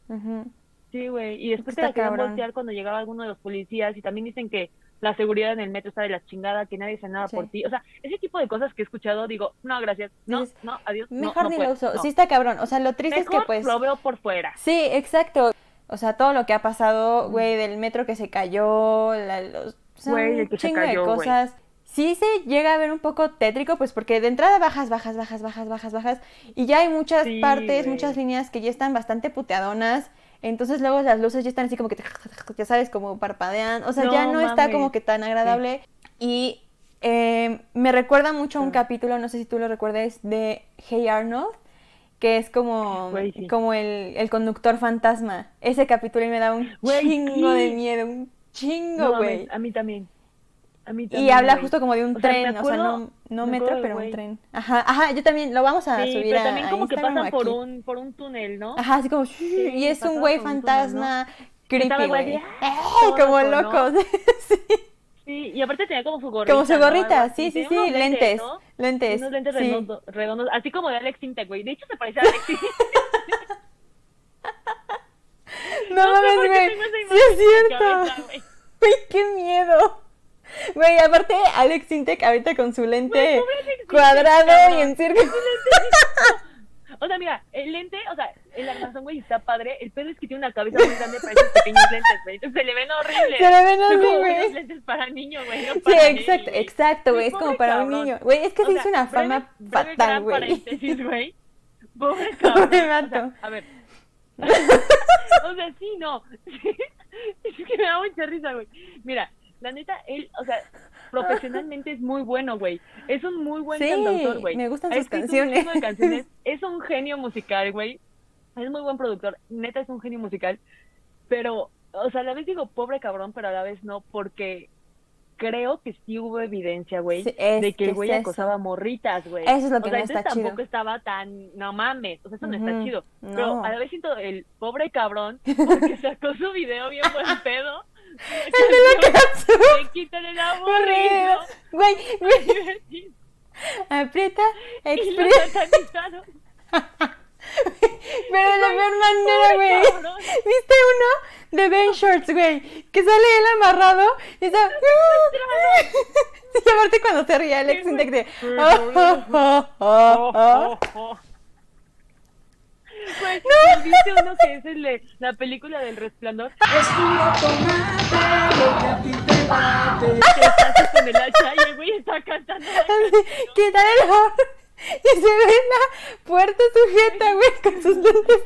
Sí, güey. Y después te la querían voltear cuando llegaba alguno de los policías y también dicen que la seguridad en el metro está de la chingada, que nadie hace nada Sí. por ti. O sea, ese tipo de cosas que he escuchado, digo, no, gracias. No, no, adiós. no, Mejor no ni puedo, lo uso. no. Sí, está cabrón. O sea, lo triste es que pues. lo veo por fuera. Sí, exacto. O sea, todo lo que ha pasado, güey, del metro que se cayó, la- los, Güey, un el que se chingo cayó, de güey. cosas. Sí se llega a ver un poco tétrico, pues porque de entrada bajas, bajas, bajas, bajas, bajas, bajas. Y ya hay muchas Sí, partes, güey. muchas líneas que ya están bastante puteadonas. Entonces luego las luces ya están así como que, ya sabes, como parpadean. O sea, No ya no está como que tan agradable. Y eh, me recuerda mucho a un Sí. capítulo, no sé si tú lo recuerdes, de Hey Arnold, que es como, sí. como el, el conductor fantasma. Ese capítulo y me da un chingo sí. de miedo, un chingo, No, güey. a mí también. A mí Y también, habla güey. justo como de un O sea, me tren, o sea, no, no me metro, acuerdo pero un tren. Ajá, ajá, yo también, lo vamos a Sí, subir pero también a como que pasan por un, por un túnel, ¿no? Ajá, así como, y es un güey un túnel, fantasma, creepy, güey. ¡Eh! como loco, ¿no? sí. Sí, y aparte tenía como su gorrita. Como su ¿no? Gorrita, sí, sí, sí, lentes, ¿no? Lentes, Unos lentes sí. redondos, redondos, así como de Alex Intec, güey. De hecho, se parece a Alex Intec. No, No mames, güey, sí es cierto. cabeza, güey. Güey, qué miedo. Güey, aparte Alex Intec ahorita con su lente Güey, Intec, cuadrado cabrón. y en círculo. O sea, mira, el lente, o sea, el armazón, güey, está padre. El pedo es que tiene una cabeza muy grande para esos pequeños lentes, güey. Entonces se le ven horribles. Se le ven unos lentes para niño, güey. No Sí, exacto, güey. exacto, güey, es como para un cabrón. niño. Güey, es que O se sea, hizo una breve- fama breve fatal, güey. Pobre cabrón. Pobre O sea, a ver. o sea, sí, no. es que me da mucha risa, güey. Mira, la neta, él, o sea, profesionalmente es muy bueno, güey. Es un muy buen Sí, cantautor, güey. me gustan sus canciones. de canciones. Es un genio musical, güey. Es muy buen productor. Neta, es un genio musical. Pero, o sea, a la vez digo pobre cabrón, pero a la vez no, porque creo que sí hubo evidencia, güey, Sí, de que el güey es eso. acosaba morritas, güey. Eso es lo que o sea, no está chido. tampoco estaba tan, no mames, o sea, eso no está chido. no. Pero a la vez siento el pobre cabrón, porque sacó su video bien buen pedo. El de la canción. Quítale el aburrido. Güey, güey, aprieta, Y expresa. Pero de la peor manera, güey. ¿Viste uno de Ben Shorts, güey? Que sale él amarrado y está. Aparte cuando se ríe Alex Sintek de. güey. "Oh, oh, oh, oh, oh". Oh, oh, oh. Güey, ¿no viste uno que es el de la película del resplandor? Que está así con el hacha y el güey está cantando. Quítale el. Y se ve la puerta sujeta, güey, con sus lentes.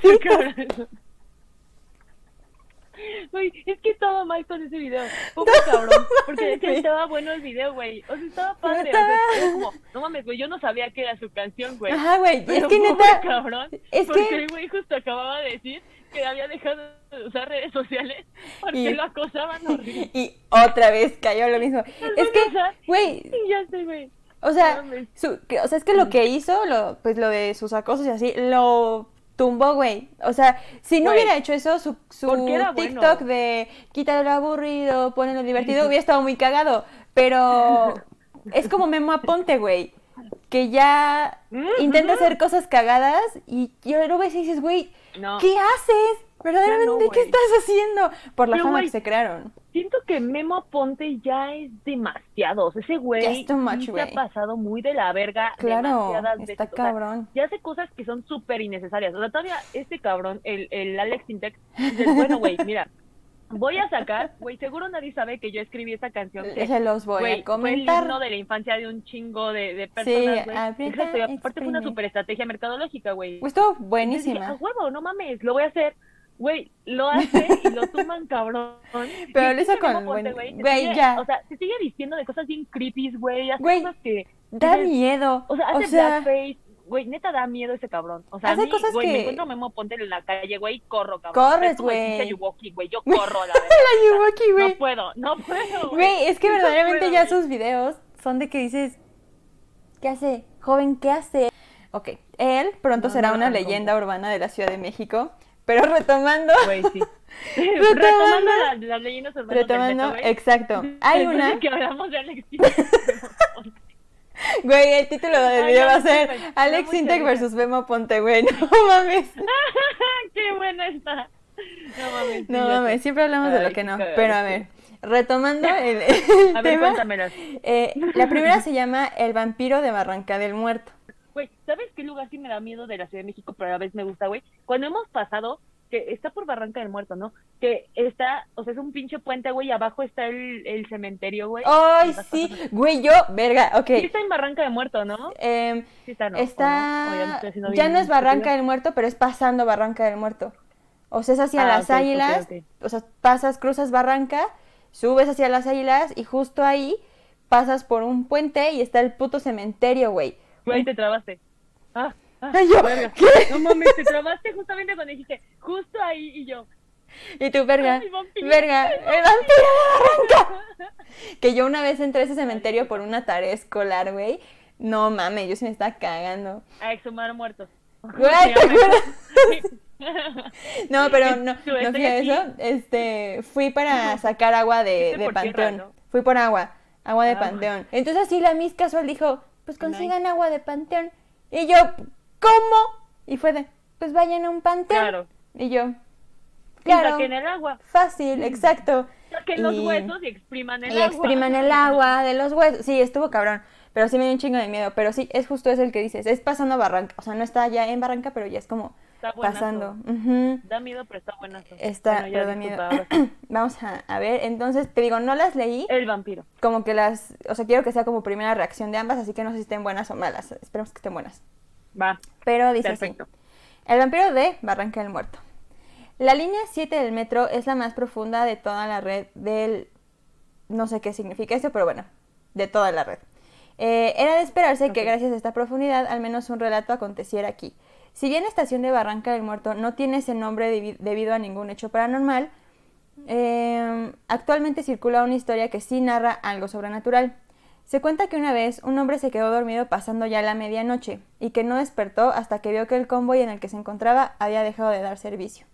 Güey, es que estaba mal con ese video. Poco cabrón. Porque de hecho güey. estaba bueno el video, güey. O sea, estaba padre. O sea, como, no mames, güey, yo no sabía que era su canción, güey. Ajá, güey. Es que neta. cabrón. es porque que- el güey justo acababa de decir que había dejado de usar redes sociales porque Y- lo acosaban horrible. Y otra vez cayó lo mismo. Es que, güey, ya sé, güey. O sea, su- o sea, es que lo que hizo, lo, pues lo de sus acosos y así, lo tumbó, güey. O sea, si no hubiera hecho eso, su, su bueno. TikTok de quítale lo aburrido, ponle lo divertido, hubiera estado muy cagado. Pero es como Memo Aponte, güey. Que ya Mm, intenta hacer cosas cagadas y, y lo ves y dices, güey, No. ¿qué haces? Verdaderamente, no, ¿qué estás haciendo? Por la Pero, fama que se crearon. Siento que Memo Aponte ya es demasiado. O sea, ese güey much, sí se ha pasado muy de la verga Claro, demasiadas veces. está O sea, cabrón. ya hace cosas que son súper innecesarias. O sea, todavía este cabrón, el, el Alex Sintek, dice, bueno, güey, mira, voy a sacar, güey, seguro nadie sabe que yo escribí esta canción. Que, Se los voy a Fue el himno de la infancia de un chingo de, de Sí, personas, güey. aprieta, Exacto, y aparte fue una super estrategia mercadológica, güey. Pues estuvo Entonces dije, buenísima. a huevo, no mames, lo voy a hacer. Güey, lo hace y lo tuman cabrón. Pero lo hizo con güey, ya. O sea, se sigue vistiendo de cosas bien creepy, güey. Hace cosas que. Da dices, miedo. O sea, hace blackface. Güey, neta da miedo ese cabrón. O sea, Hace a mí, cosas me que- encuentro a Memo Ponte en la calle, güey, corro, cabrón. Corres, güey. Yuwoki, güey, yo corro, la verdad. la Yuwoki, güey. No puedo, no puedo, Güey, es que No verdaderamente puedo, ya sus videos son de que dices, ¿qué hace? Joven, ¿qué hace? Ok, él pronto No, será no, una leyenda urbana de la Ciudad de México, pero retomando, Güey, sí. Retomando- Retomando la- las leyendas urbanas retomando, exacto, hay Después una, de que hablamos de Alex güey, el título del video va a ser Alex Intec versus Memo Ponte, güey, no mames, Qué buena está. No mames. no mames, siempre hablamos de lo que no, pero a ver, retomando el, el A ver, tema, cuéntamelas. eh, la primera se llama El vampiro de Barranca del Muerto. Güey, ¿sabes qué lugar sí me da miedo de la Ciudad de México, pero a la vez me gusta, güey? Cuando hemos pasado, que está por Barranca del Muerto, ¿no? Que está, o sea, es un pinche puente, güey, y abajo está el, el cementerio, güey. Ay, sí, güey, yo, verga, ok. Sí está en Barranca del Muerto, ¿no? Em, Sí está, ¿no? Está, ya no es Barranca del Muerto, pero es pasando Barranca del Muerto. O sea, es hacia Ah, las águilas, o sea, pasas, cruzas Barranca, subes hacia las águilas y justo ahí pasas por un puente y está el puto cementerio, güey. Güey, te trabaste. Ah, ah, Ay, yo, verga. ¿qué? No mames, te trabaste justamente cuando dijiste, justo ahí, y yo. Y tú, verga, Ay, vampiro. verga, el vampiro. Que yo una vez entré a ese cementerio por una tarea escolar, güey. No mames, yo sí me estaba cagando. A exhumar muertos. Güey, ¿te acuerdas? No, pero no, no fui a eso. Este, fui para sacar agua de, de tierra, Panteón. ¿no? Fui por agua, agua de Ah, Panteón. Entonces así la Miss casual dijo, pues consigan agua de Panteón. Y yo, ¿cómo? Y fue de, pues vayan a un Panteón. Claro. Y yo, Y claro, saquen el agua. fácil, exacto. Saquen los Y- huesos y expriman el y agua. expriman el agua de los huesos. Sí, estuvo cabrón. Pero sí me dio un chingo de miedo. Pero sí, es justo eso el que dices. Es pasando a Barranca. O sea, no está ya en Barranca, pero ya es como Está pasando. Da miedo, pero está buenazo. Está, Bueno, pero da miedo. Vamos a, a ver, entonces te digo, no las leí, El vampiro. como que las, o sea, quiero que sea como primera reacción de ambas, así que no sé si estén buenas o malas, esperemos que estén buenas. Va. Pero dice Perfecto. así, el vampiro de Barranca del Muerto. La línea 7 del metro es la más profunda de toda la red del, no sé qué significa esto, pero bueno, de toda la red. Eh, era de esperarse que gracias a esta profundidad al menos un relato aconteciera aquí. Si bien la estación de Barranca del Muerto no tiene ese nombre debi- debido a ningún hecho paranormal, eh, Actualmente circula una historia que sí narra algo sobrenatural. Se cuenta que una vez un hombre se quedó dormido pasando ya la medianoche y que no despertó hasta que vio que el convoy en el que se encontraba había dejado de dar servicio.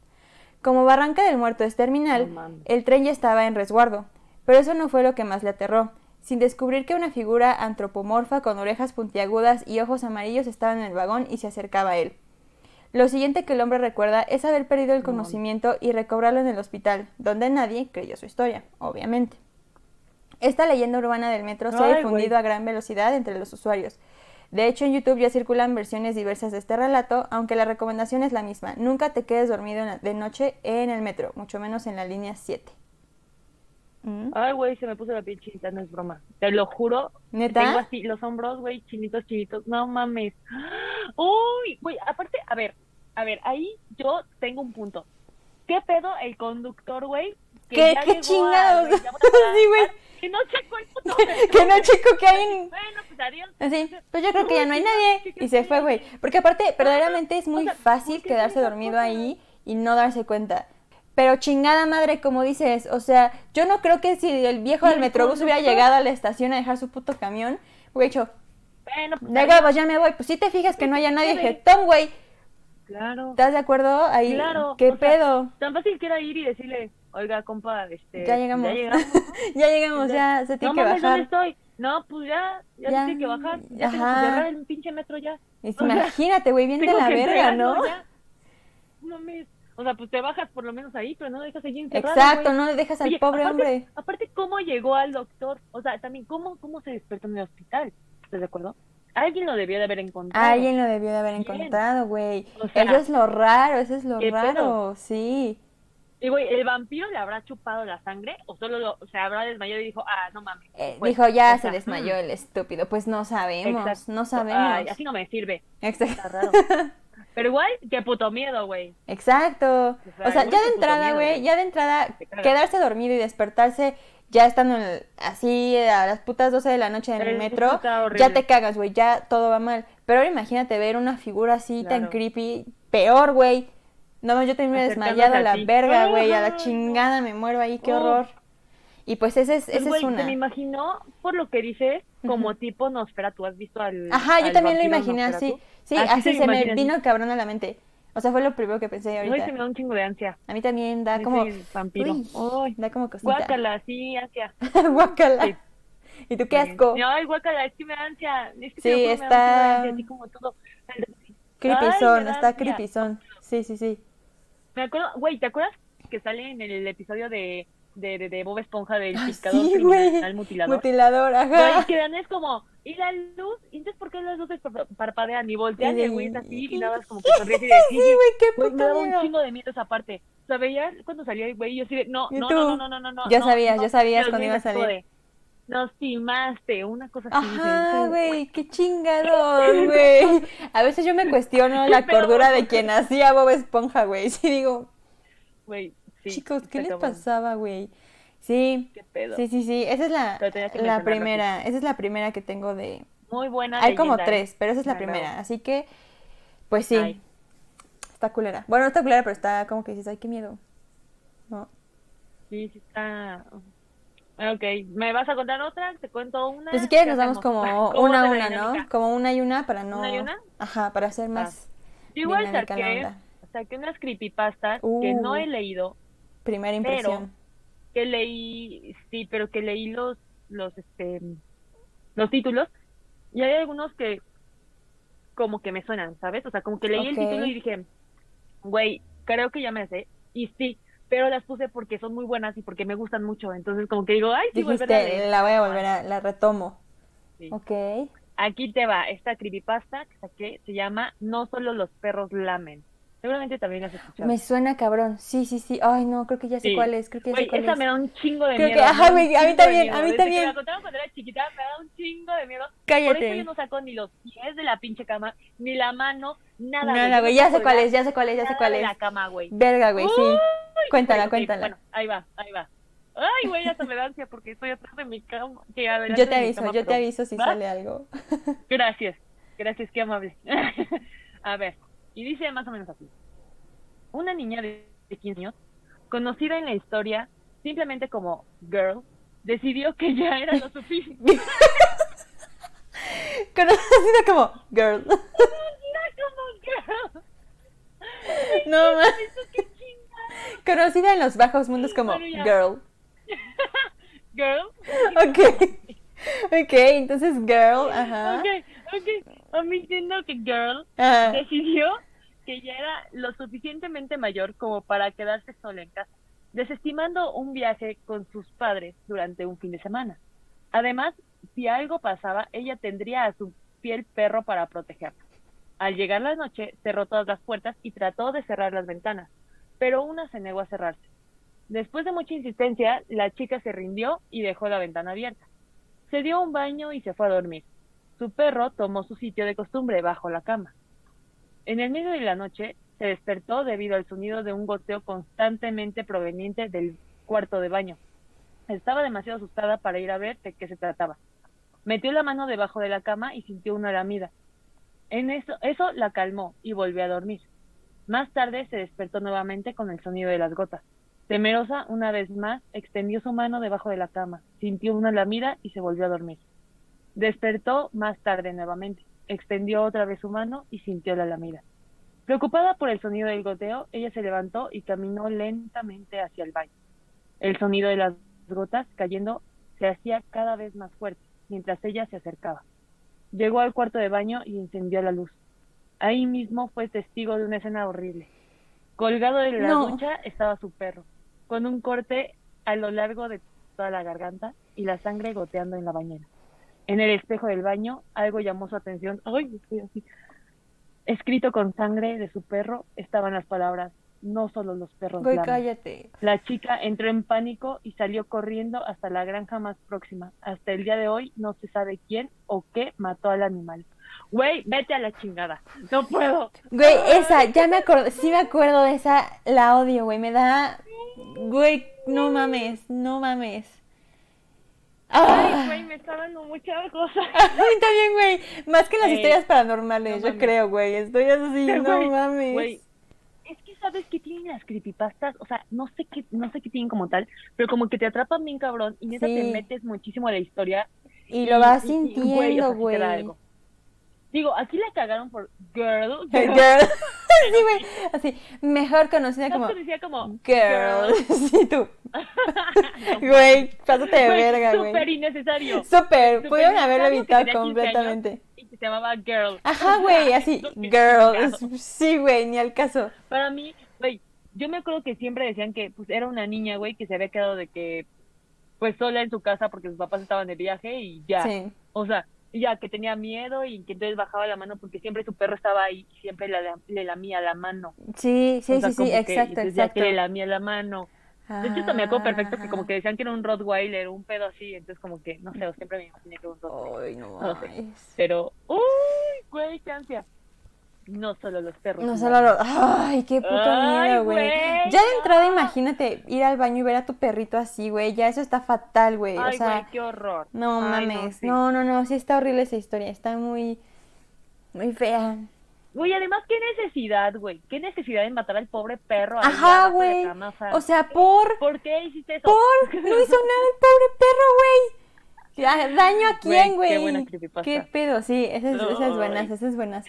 Como Barranca del Muerto es terminal, el tren ya estaba en resguardo, pero eso no fue lo que más le aterró, sin descubrir que una figura antropomorfa con orejas puntiagudas y ojos amarillos estaba en el vagón y se acercaba a él. Lo siguiente que el hombre recuerda es haber perdido el conocimiento y recobrarlo en el hospital, donde nadie creyó su historia, obviamente. Esta leyenda urbana del metro se ha difundido a gran velocidad entre los usuarios. De hecho, en YouTube ya circulan versiones diversas de este relato, aunque la recomendación es la misma. Nunca te quedes dormido de noche en el metro, mucho menos en la línea 7. ¿Mm? Ay, güey, se me puso la piel chinita, no es broma. Te lo juro. ¿Neta? Tengo así los hombros, güey, chinitos, chinitos. No mames. Uy, güey, aparte, a ver, a ver, ahí yo tengo un punto. ¿Qué pedo el conductor, güey? ¿Qué- qué chingados? güey, a. Sí. Que no checó el puto que no, chico, que hay en... Bueno, pues adiós. Así, pues yo creo que ya no hay nadie. Y se fue, güey. Porque aparte, verdaderamente es muy O sea, fácil ¿por qué quedarse dormido ahí y no darse cuenta. Pero chingada madre, como dices, o sea, yo no creo que si el viejo del el Metrobús hubiera llegado a la estación a dejar su puto camión, hubiera dicho, Bueno, pues de adiós. huevos, ya me voy. Pues si te fijas que no haya nadie, dije, Tom, güey, Claro. ¿estás de acuerdo? Ahí, Claro. ¿qué sea, pedo? Tan fácil que era ir y decirle, oiga, compa, este. Ya llegamos. Ya llegamos. ya llegamos, ya se no tiene que mames, ¿dónde bajar. estoy? No, pues ya, ya, Ya, se tiene que bajar. Ya tengo ajá. que cerrar el pinche metro ya. Imagínate, güey, bien de tengo la verga, ¿no? ya. No mames. O sea, pues te bajas por lo menos ahí, pero no dejas seguir encerrado. Exacto, güey. no dejas al Oye, pobre aparte- hombre. Aparte, ¿cómo llegó al doctor? O sea, también, ¿cómo, cómo se despertó en el hospital? ¿Estás de acuerdo? Alguien lo debió de haber encontrado. Alguien lo debió de haber encontrado, güey. O sea, eso es lo raro, eso es lo ¿qué raro, pedo? sí. Y, güey, ¿el vampiro le habrá chupado la sangre? ¿O solo lo, se habrá desmayado y dijo, ah, no mames? Eh, Pues, dijo, ya o se sea, desmayó mm, el estúpido. Pues no sabemos, exacto. no sabemos. Ay, así no me sirve. Exacto. Está raro. Pero igual, qué puto miedo, güey. Exacto. sea, O sea, ya de entrada, güey, ya de entrada, quedarse dormido y despertarse ya estando el- así a las putas 12 de la noche en el metro, ya te cagas, güey, ya todo va mal. Pero ahora imagínate ver una figura así tan creepy, peor, güey. No, yo también me he Acercándose desmayado a la ti. verga, güey, a la chingada me muero ahí, qué horror. Y pues ese es, Pues, esa güey, es una. se me imaginó, por lo que dices, como tipo Nosferatu. ¿Has visto al Ajá, yo al también lo imaginé así. Sí, así, se, me imagina, vino cabrón a la mente. O sea, fue lo primero que pensé Ay, ahorita. se me da un chingo de ansia. A mí también da Ese como... vampiro. Uy, Ay, da como cosita. guácala, sí, ansia. Guácala. Sí. ¿Y tú qué asco? No, ay, guácala, es que me da ansia. Es que Sí, lo juro, me da está- ansia, así como todo. Creepyzón, Ay, me está creepyzón. Sí, sí, sí. Me acuerdo, güey, ¿te acuerdas que sale en el episodio de, de, de, de Bob Esponja del Ah, pescador sí, criminal mutilador? Mutilador, ajá. que dan es como, y la luz, y entonces ¿por qué las luces par- parpadean y voltean y el güey es así y nada más como que sonríe así de Sí, güey, qué Güey, me puto daba un chingo de miedo esa parte. O sea, veía cuando salía el güey y yo así de, no, ¿Y no, no, no, no, no, no. Ya no, sabías, no, ya sabías cuando iba a salir. de, Nos timaste, una cosa así. Ajá, güey, qué chingados, güey. A veces yo me cuestiono la cordura de quien hacía Bob Esponja, güey. Sí, digo, Güey, sí. chicos, ¿qué les pasaba, güey? Sí, ¿Qué pedo? sí, sí, sí. Esa es la, la primera, esa es la primera que tengo de... Muy buena Hay como ¿eh? tres, pero esa es la primera. Así que, pues sí, Ay. está culera. Bueno, no está culera, pero está como que dices, ay, qué miedo. ¿No? Sí, sí está... Ok, ¿me vas a contar otra? ¿Te cuento una? Pues si quieres ¿Qué nos damos hacemos? como ¿Cómo una a una, ¿no? Como una y una para no... ¿Una y una? Ajá, para hacer más Yo igual saqué, saqué unas creepypastas que no Uh. he leído, Primera pero- impresión. que leí, sí, pero que leí los, los, este, los títulos, y hay algunos que como que me suenan, ¿sabes? O sea, como que leí el título y dije, güey, creo que ya me sé, y sí, pero las puse porque son muy buenas y porque me gustan mucho, entonces como que digo, ay, sí, a Dijiste, leer. la voy a volver a... La retomo. Sí. Ok. Aquí te va, esta creepypasta que saqué se llama No solo los perros lamen. Seguramente también has escuchado. Me suena cabrón. Sí, sí, sí. Ay, no, creo que ya sé Sí. cuál es. Creo que ya sé Güey, cuál esa es. me da un chingo de Creo miedo. que- me ajá, güey, a mí también, a mí Desde también. Que me la contaron cuando era chiquita, me da un chingo de miedo. Por eso Cállate. yo no saco ni los pies de la pinche cama, ni la mano, nada. Nada, güey. Ya sé cuál es, ya sé cuál es, ya sé cuál es. la cama, güey. Verga, güey, sí. Cuéntala, cuéntala. Bueno, ahí va, ahí va. Ay, güey, hasta me da ansia porque estoy atrás de mi cama. que Yo te aviso, cama, yo te aviso si ¿Va? sale algo. Gracias, gracias, qué amable. A ver, y dice más o menos así. Una niña de 15 años, conocida en la historia simplemente como girl, decidió que ya era lo suficiente. Conocida como girl. Conocida como girl. No más. Conocida en los bajos mundos como Bueno, girl. Girl. Ok. Ok, entonces girl, ajá. Ok, ok. Admitiendo que girl Ajá. decidió que ya era lo suficientemente mayor como para quedarse sola en casa, desestimando un viaje con sus padres durante un fin de semana. Además, si algo pasaba, ella tendría a su fiel perro para protegerla. Al llegar la noche, cerró todas las puertas y trató de cerrar las ventanas, pero una se negó a cerrarse. Después de mucha insistencia, la chica se rindió y dejó la ventana abierta. Se dio un baño y se fue a dormir. Su perro tomó su sitio de costumbre bajo la cama. En el medio de la noche se despertó debido al sonido de un goteo constantemente proveniente del cuarto de baño. Estaba demasiado asustada para ir a ver de qué se trataba. Metió la mano debajo de la cama y sintió una lamida. En eso, eso la calmó y volvió a dormir. Más tarde se despertó nuevamente con el sonido de las gotas. Temerosa, una vez más, extendió su mano debajo de la cama, sintió una lamida y se volvió a dormir. Despertó más tarde nuevamente, extendió otra vez su mano y sintió la lamida. Preocupada por el sonido del goteo, ella se levantó y caminó lentamente hacia el baño. El sonido de las gotas cayendo se hacía cada vez más fuerte mientras ella se acercaba. Llegó al cuarto de baño y encendió la luz. Ahí mismo fue testigo de una escena horrible. Colgado de la No. ducha estaba su perro, con un corte a lo largo de toda la garganta y la sangre goteando en la bañera. En el espejo del baño algo llamó su atención. Ay, estoy así. Escrito con sangre de su perro estaban las palabras, no solo los perros lamen". cállate. La chica entró en pánico y salió corriendo hasta la granja más próxima. Hasta el día de hoy no se sabe quién o qué mató al animal. Güey, vete a la chingada. No puedo. Güey, esa, ya me acuerdo, sí me acuerdo de esa, la odio, güey, me da, güey, no mames, no mames. Ay, Ah, güey, me está dando muchas cosas. a mí también, güey, más que las Ey, historias paranormales, no yo creo, güey, estoy así, no Güey, mames. güey, es que sabes que tienen las creepypastas, o sea, no sé qué, no sé qué tienen como tal, pero como que te atrapan bien cabrón y neta te Sí. metes muchísimo a la historia. Y lo vas y- y, güey, o sea, sintiendo, sí te güey. da algo. Digo, aquí la cagaron por girl, Girl. sí, güey, así, mejor conocida como decía como girl, sí, tú, güey, pásate de Güey, verga, Súper güey. innecesario. Súper, Súper pudieron haberlo evitado tenía 15 completamente. Y que se llamaba girl. Ajá, güey, así, girl, sí, güey, ni al caso. Para mí, güey, yo me acuerdo que siempre decían que pues era una niña, güey, que se había quedado de que pues sola en su casa porque sus papás estaban de viaje y ya. Sí. O sea, y ya que tenía miedo y que entonces bajaba la mano porque siempre su perro estaba ahí y siempre le, le lamía la mano. Sí, sí, O sea, sí, sí, como que- exacto, exacto. que le lamía la mano. De hecho, esto me acuerdo perfecto que como Ah. que decían que era un Rottweiler, un pedo así, entonces como que, no sé, siempre me imaginé que era un Rottweiler. Ay, no No sé. Pero, uy, güey, qué ansia. No solo los perros. No solo dan. lo... Ay, qué puto Ay, miedo, güey. Ya de entrada, no. imagínate ir al baño y ver a tu perrito así, güey. Ya eso está fatal, güey. O Ay, sea, güey, qué horror. no Ay, mames. sí. No, no, no, sí está horrible esa historia. Está muy, muy fea. Güey, además, qué necesidad, güey. Qué necesidad de matar al pobre perro. Ajá, güey. O sea, por, ¿por qué hiciste eso? por, no hizo nada el pobre perro, güey. ¿Daño a quién, Güey, qué güey? buena creepypasta. ¿Qué pedo? Sí, esa es, esa es buena, esa es buena.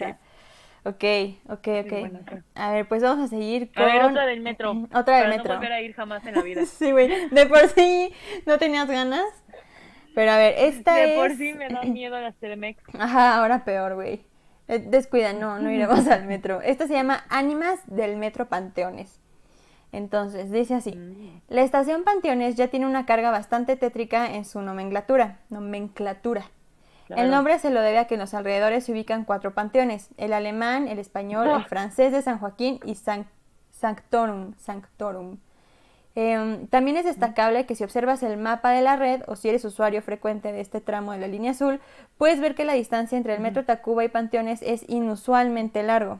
Ok, ok, ok. A ver, pues vamos a seguir A con... ver, otra del metro. Otra del para metro. no volver a ir jamás en la vida. Sí, güey. De por sí no tenías ganas. Pero a ver, esta De es. por sí me dan miedo las Telemex. Ajá, ahora peor, güey. Eh, Descuida, no, no iremos al metro. Esta se llama Ánimas del Metro Panteones. Entonces, dice así. Mm. La estación Panteones ya tiene una carga bastante tétrica en su nomenclatura. Nomenclatura. El nombre se lo debe a que en los alrededores se ubican cuatro panteones, el alemán, el español, el Ah. francés de San Joaquín y San Sanctorum. Sanctorum. Em, también es destacable que si observas el mapa de la red o si eres usuario frecuente de este tramo de la línea azul, puedes ver que la distancia entre el metro Tacuba y Panteones es inusualmente largo.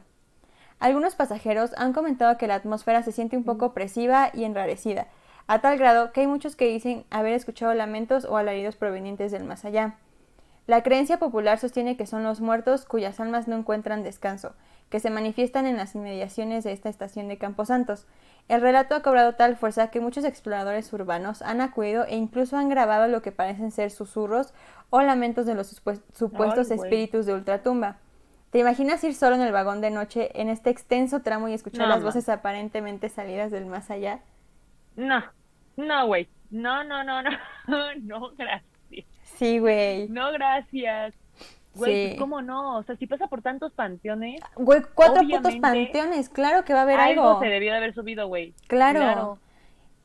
Algunos pasajeros han comentado que la atmósfera se siente un poco opresiva y enrarecida, a tal grado que hay muchos que dicen haber escuchado lamentos o alaridos provenientes del más allá. La creencia popular sostiene que son los muertos cuyas almas no encuentran descanso, que se manifiestan en las inmediaciones de esta estación de Camposantos. El relato ha cobrado tal fuerza que muchos exploradores urbanos han acudido e incluso han grabado lo que parecen ser susurros o lamentos de los supuestos espíritus de ultratumba. ¿Te imaginas ir solo en el vagón de noche en este extenso tramo y escuchar las voces aparentemente salidas del más allá? No, no, güey. No, no, no, no. no, gracias. Sí, güey. No, gracias. Güey, pues, ¿cómo no? O sea, si pasa por tantos panteones. Güey, cuatro putos panteones, claro que va a haber algo. Algo se debió de haber subido, güey. Claro.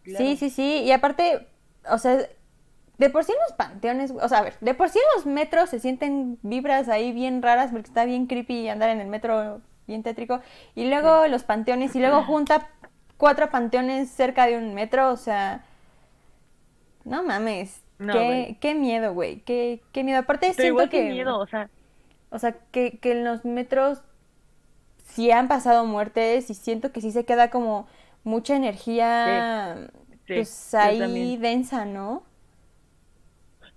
Sí, sí, sí. Y aparte, o sea, de por sí los panteones, o sea, a ver, de por sí los metros se sienten vibras ahí bien raras porque está bien creepy andar en el metro bien tétrico. Y luego los panteones, y luego junta cuatro panteones cerca de un metro, o sea, no mames. Qué, qué, miedo, güey. Qué, qué miedo. Aparte siento que... miedo, o sea... O sea, que, que en los metros sí han pasado muertes y siento que sí se queda como mucha energía pues ahí densa, ¿no?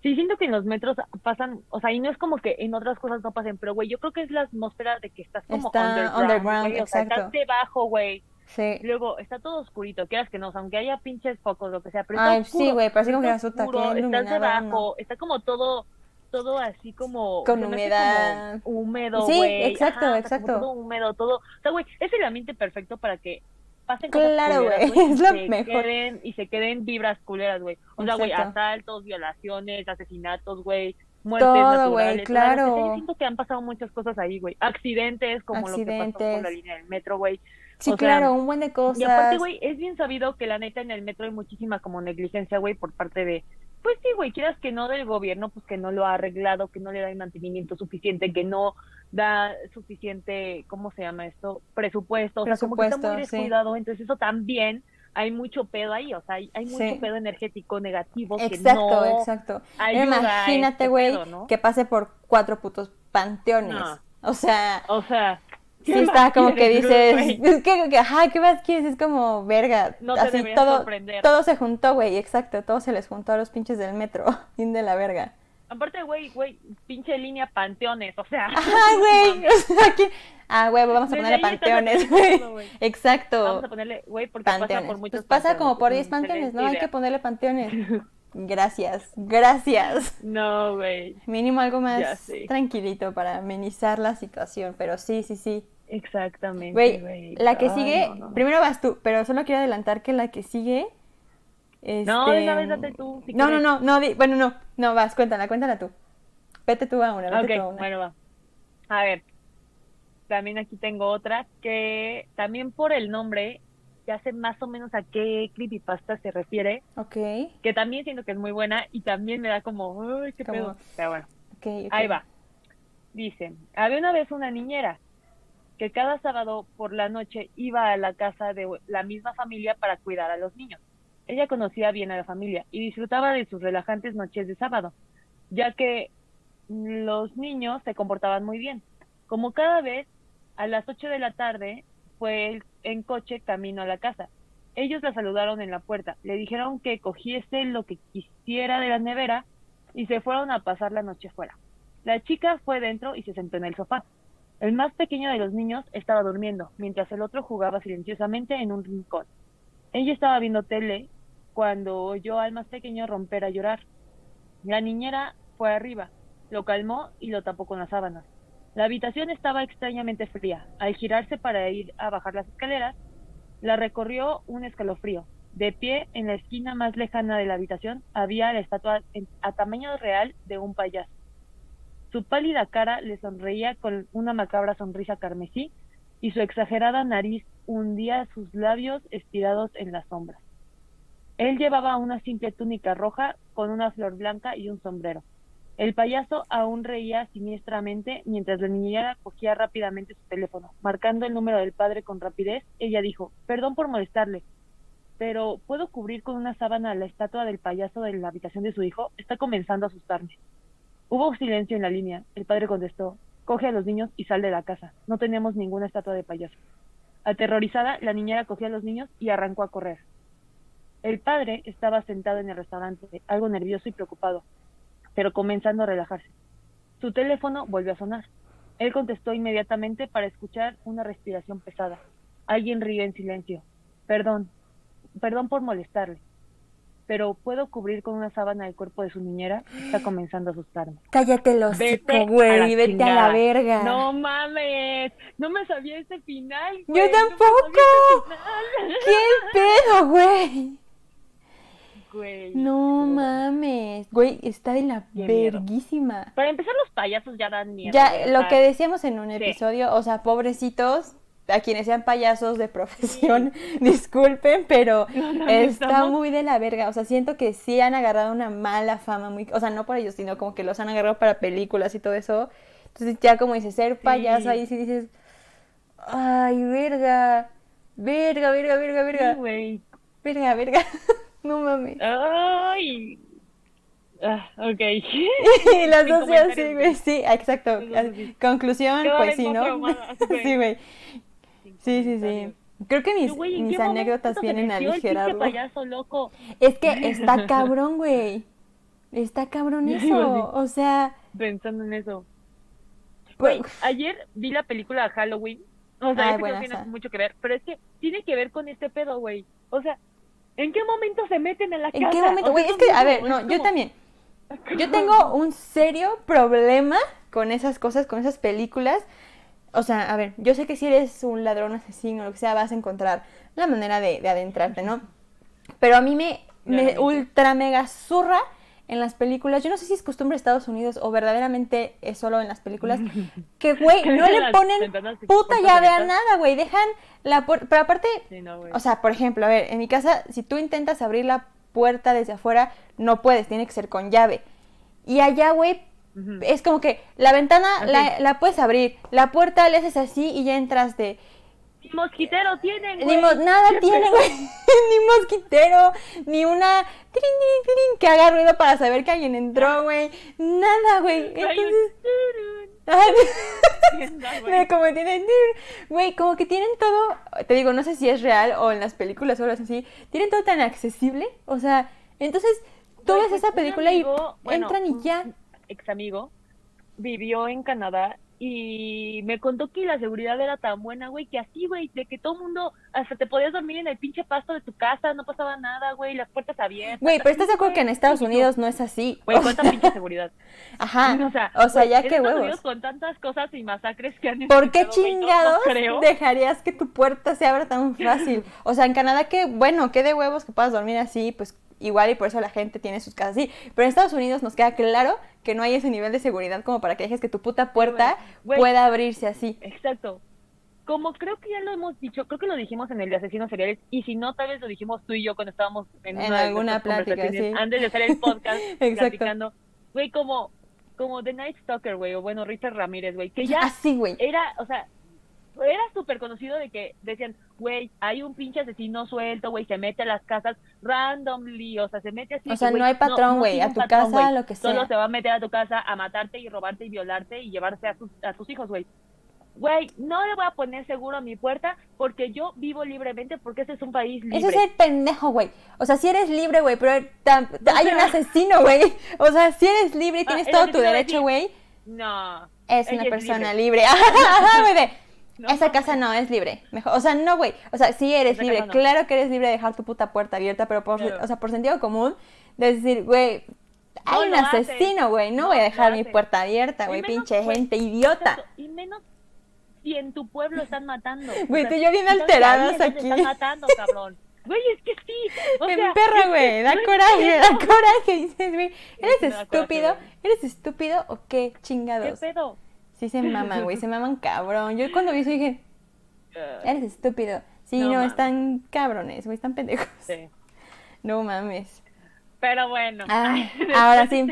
Sí, siento que en los metros pasan, o sea, y no es como que en otras cosas no pasen, pero güey, yo creo que es la atmósfera de que estás como underground, o sea, estás debajo, güey. Sí. Luego está todo oscurito, quieras que no, aunque haya pinches focos, lo que sea, pero Ay, sí, güey, parece como que oscuro, estás debajo, está como todo todo así como con humedad húmedo sí exacto exacto todo húmedo todo o sea güey es el ambiente perfecto para que pasen claro, güey, es lo mejor. Queden, y se queden vibras culeras, güey. O sea, güey, asaltos, violaciones, asesinatos, güey, muertes Todo, naturales. claro. yo siento que han pasado muchas cosas ahí, güey. Accidentes, como lo que pasó con la línea del metro, güey. Sí, claro, un buen de cosas. Y aparte, güey, es bien sabido que la neta en el metro hay muchísima como negligencia, güey, por parte de pues sí, güey, quieras que no del gobierno, pues que no lo ha arreglado, que no le da el mantenimiento suficiente, que no da suficiente, ¿cómo se llama esto? Presupuesto, o sea, como que está muy descuidado, entonces eso también hay mucho pedo ahí, o sea, hay, mucho pedo energético negativo exacto, que no Exacto, Imagínate, este güey, que pase por cuatro putos panteones. O sea, o sea, sí está como que dices, es que, que, ajá, ¿qué más quieres? Es como, verga, no así todo, todo se juntó, güey, exacto, todo se les juntó a los pinches del metro, fin de la verga. Aparte, güey, güey, pinche línea panteones, o sea. Ajá, güey, ah, güey, vamos a ponerle panteones, güey. Exacto. Vamos a ponerle, güey, porque pasa por muchos pues pasa como por 10 panteones, ¿no? Hay que ponerle panteones. Gracias, gracias. No, güey. Mínimo algo más tranquilito para amenizar la situación, pero sí, sí, sí. Exactamente, güey. La que sigue, primero vas tú, pero solo quiero adelantar que la que sigue. No, de una vez date tú. no, no, no, no, bueno, no, no, vas, cuéntala, cuéntala tú. Vete tú a una, vete tú a una. Bueno, va. A ver, también aquí tengo otra que también por el nombre ya sé más o menos a qué creepypasta se refiere. Ok. Que también siento que es muy buena y también me da como, uy, qué pedo. Pero bueno, okay, ahí va. Dice, había una vez una niñera que cada sábado por la noche iba a la casa de la misma familia para cuidar a los niños. Ella conocía bien a la familia y disfrutaba de sus relajantes noches de sábado, ya que los niños se comportaban muy bien. Como cada vez, a las ocho de la tarde fue en coche camino a la casa. Ellos la saludaron en la puerta, le dijeron que cogiese lo que quisiera de la nevera y se fueron a pasar la noche fuera. La chica fue dentro y se sentó en el sofá. El más pequeño de los niños estaba durmiendo, mientras el otro jugaba silenciosamente en un rincón. Ella estaba viendo tele cuando oyó al más pequeño romper a llorar. La niñera fue arriba, lo calmó y lo tapó con las sábanas. La habitación estaba extrañamente fría. Al girarse para ir a bajar las escaleras, la recorrió un escalofrío. De pie, en la esquina más lejana de la habitación, había la estatua a tamaño real de un payaso. Su pálida cara le sonreía con una macabra sonrisa carmesí y su exagerada nariz hundía sus labios estirados en las sombras. Él llevaba una simple túnica roja con una flor blanca y un sombrero. El payaso aún reía siniestramente mientras la niñera cogía rápidamente su teléfono. Marcando el número del padre con rapidez, ella dijo, Perdón por molestarle, pero ¿puedo cubrir con una sábana la estatua del payaso de la habitación de su hijo? Está comenzando a asustarme. Hubo silencio en la línea. El padre contestó, coge a los niños y sal de la casa. No tenemos ninguna estatua de payaso. Aterrorizada, la niñera cogió a los niños y arrancó a correr. El padre estaba sentado en el restaurante, algo nervioso y preocupado, pero comenzando a relajarse. Su teléfono volvió a sonar. Él contestó inmediatamente para escuchar una respiración pesada. Alguien rió en silencio. Perdón, perdón por molestarle, pero ¿puedo cubrir con una sábana el cuerpo de su niñera? Está comenzando a asustarme. Cállate los la güey, vete a la verga. No mames, no me sabía ese final. Yo güey, no me tampoco. ese ¿Qué pedo, güey? Güey. No mames, güey, está de la Qué miedo. verguísima. Para empezar, los payasos ya dan miedo. Ya, lo que decíamos en un sí. episodio, o sea, pobrecitos, a quienes sean payasos de profesión, disculpen, pero No, no, está estamos- muy de la verga. O sea, siento que sí han agarrado una mala fama, muy, o sea, no por ellos, sino como que los han agarrado para películas y todo eso. Entonces, ya como dices, ser payaso ahí sí dices, ay, verga, verga, verga, verga, Sí, verga, güey. verga, verga. no mames. Ay. Ah, ok. Y las dos sí, güey, sí, exacto. Sí. Conclusión, pues sí, ¿no? Sí, güey. Sí, sí, sí. Creo que mis, güey, ¿en mis anécdotas vienen a aligerarlo. payaso loco? Es que está cabrón, güey. Está cabrón eso. O sea, Pensando en eso. pues, Güey, ayer vi la película Halloween. O sea, Ay, esa. tiene mucho que ver, pero es que tiene que ver con este pedo, güey. O sea, ¿en qué momento se meten en la ¿en casa? qué momento? O Güey, sea, es que, a ver, no, yo también. Yo tengo un serio problema con esas cosas, con esas películas. O sea, a ver, yo sé que si eres un ladrón asesino o lo que sea, vas a encontrar la manera de, de adentrarte, ¿no? Pero a mí me, ultra mega zurra en las películas. Yo no sé si es costumbre de Estados Unidos o verdaderamente es solo en las películas. Que, güey, no le ponen puta llave a nada, güey. Dejan la puerta. Pero aparte, Sí, no, o sea, por ejemplo, a ver, en mi casa, si tú intentas abrir la puerta desde afuera, no puedes, tiene que ser con llave. Y allá, güey, Ujú. es como que la ventana la, la puedes abrir, la puerta le haces así y ya entras de... Ni mosquitero tienen, Ni güey. mo- nada ¿Qué tiene, güey. ni mosquitero, ni una... tirin, tirin, tirin, que haga ruido para saber que alguien entró, güey. Nada, güey. Entonces... como tienen, güey, como que tienen todo, te digo, no sé si es real o en las películas o algo así, tienen todo tan accesible, o sea, entonces tú ves pues, esa película amigo, y bueno, entran y ya. Ex amigo vivió en Canadá y me contó que la seguridad era tan buena, güey, que así, güey, de que todo el mundo, hasta te podías dormir en el pinche pasto de tu casa, no pasaba nada, güey, las puertas abiertas. Güey, pero estás de acuerdo que en. Estados Unidos no es así. Güey, cuánta sea, pinche seguridad. Ajá. O sea, O sea, ya Estados huevos. Unidos con tantas cosas y masacres que han ¿Por qué no- no chingados dejarías que tu puerta se abra tan fácil? O sea, en Canadá que, bueno, qué de huevos que puedas dormir así, pues igual y por eso la gente tiene sus casas así. Pero en Estados Unidos nos queda claro que no hay ese nivel de seguridad como para que dejes que tu puta puerta pueda abrirse así. Exacto. Como creo que ya lo hemos dicho, creo que lo dijimos en el de asesinos seriales, y si no, tal vez lo dijimos tú y yo cuando estábamos en, En una alguna plática, sí. antes de hacer el podcast, Exacto. platicando. Güey, como, como The Night Stalker, güey, o bueno, Richard Ramírez, güey, que ya Así, güey. era, o sea, era súper conocido de que decían, güey, hay un pinche asesino suelto, güey, se mete a las casas randomly, o sea, se mete así. O sea, no hay patrón, güey, a tu patrón, casa, lo que Solo se va a meter a tu casa a matarte y robarte y violarte y llevarse a tus, a tus hijos, güey. Güey, no le voy a poner seguro a mi puerta porque yo vivo libremente porque este es un país libre. Eso es el pendejo, güey. O sea, si eres libre, güey, pero tam- hay un asesino, güey. O sea, si eres libre y Ah, tienes todo tu derecho, güey, No. es una persona libre. libre. No, Esa casa no es libre. Mejor, o sea, no, güey. O sea, sí eres Esa libre. no. Claro que eres libre de dejar tu puta puerta abierta, pero por, Claro. o sea, por sentido común, de decir, güey, hay No un asesino, güey. No, voy a dejar mi puerta abierta, güey. Pinche güey, gente idiota. Exacto, Y menos si en tu pueblo están matando. Güey, O tú sea, y yo bien alteradas alguien te aquí. Están matando, cabrón. Güey, es que sí. O sea, que güey. Da coraje, da coraje. Dices, güey, ¿eres estúpido? ¿Eres estúpido o qué ¿Qué chingados? pedo? Sí se maman, güey. Se maman cabrón. Yo cuando vi eso dije, Eh, eres estúpido. Sí, No están cabrones, güey. Están pendejos. sí. No mames. Pero bueno. Ahora sí.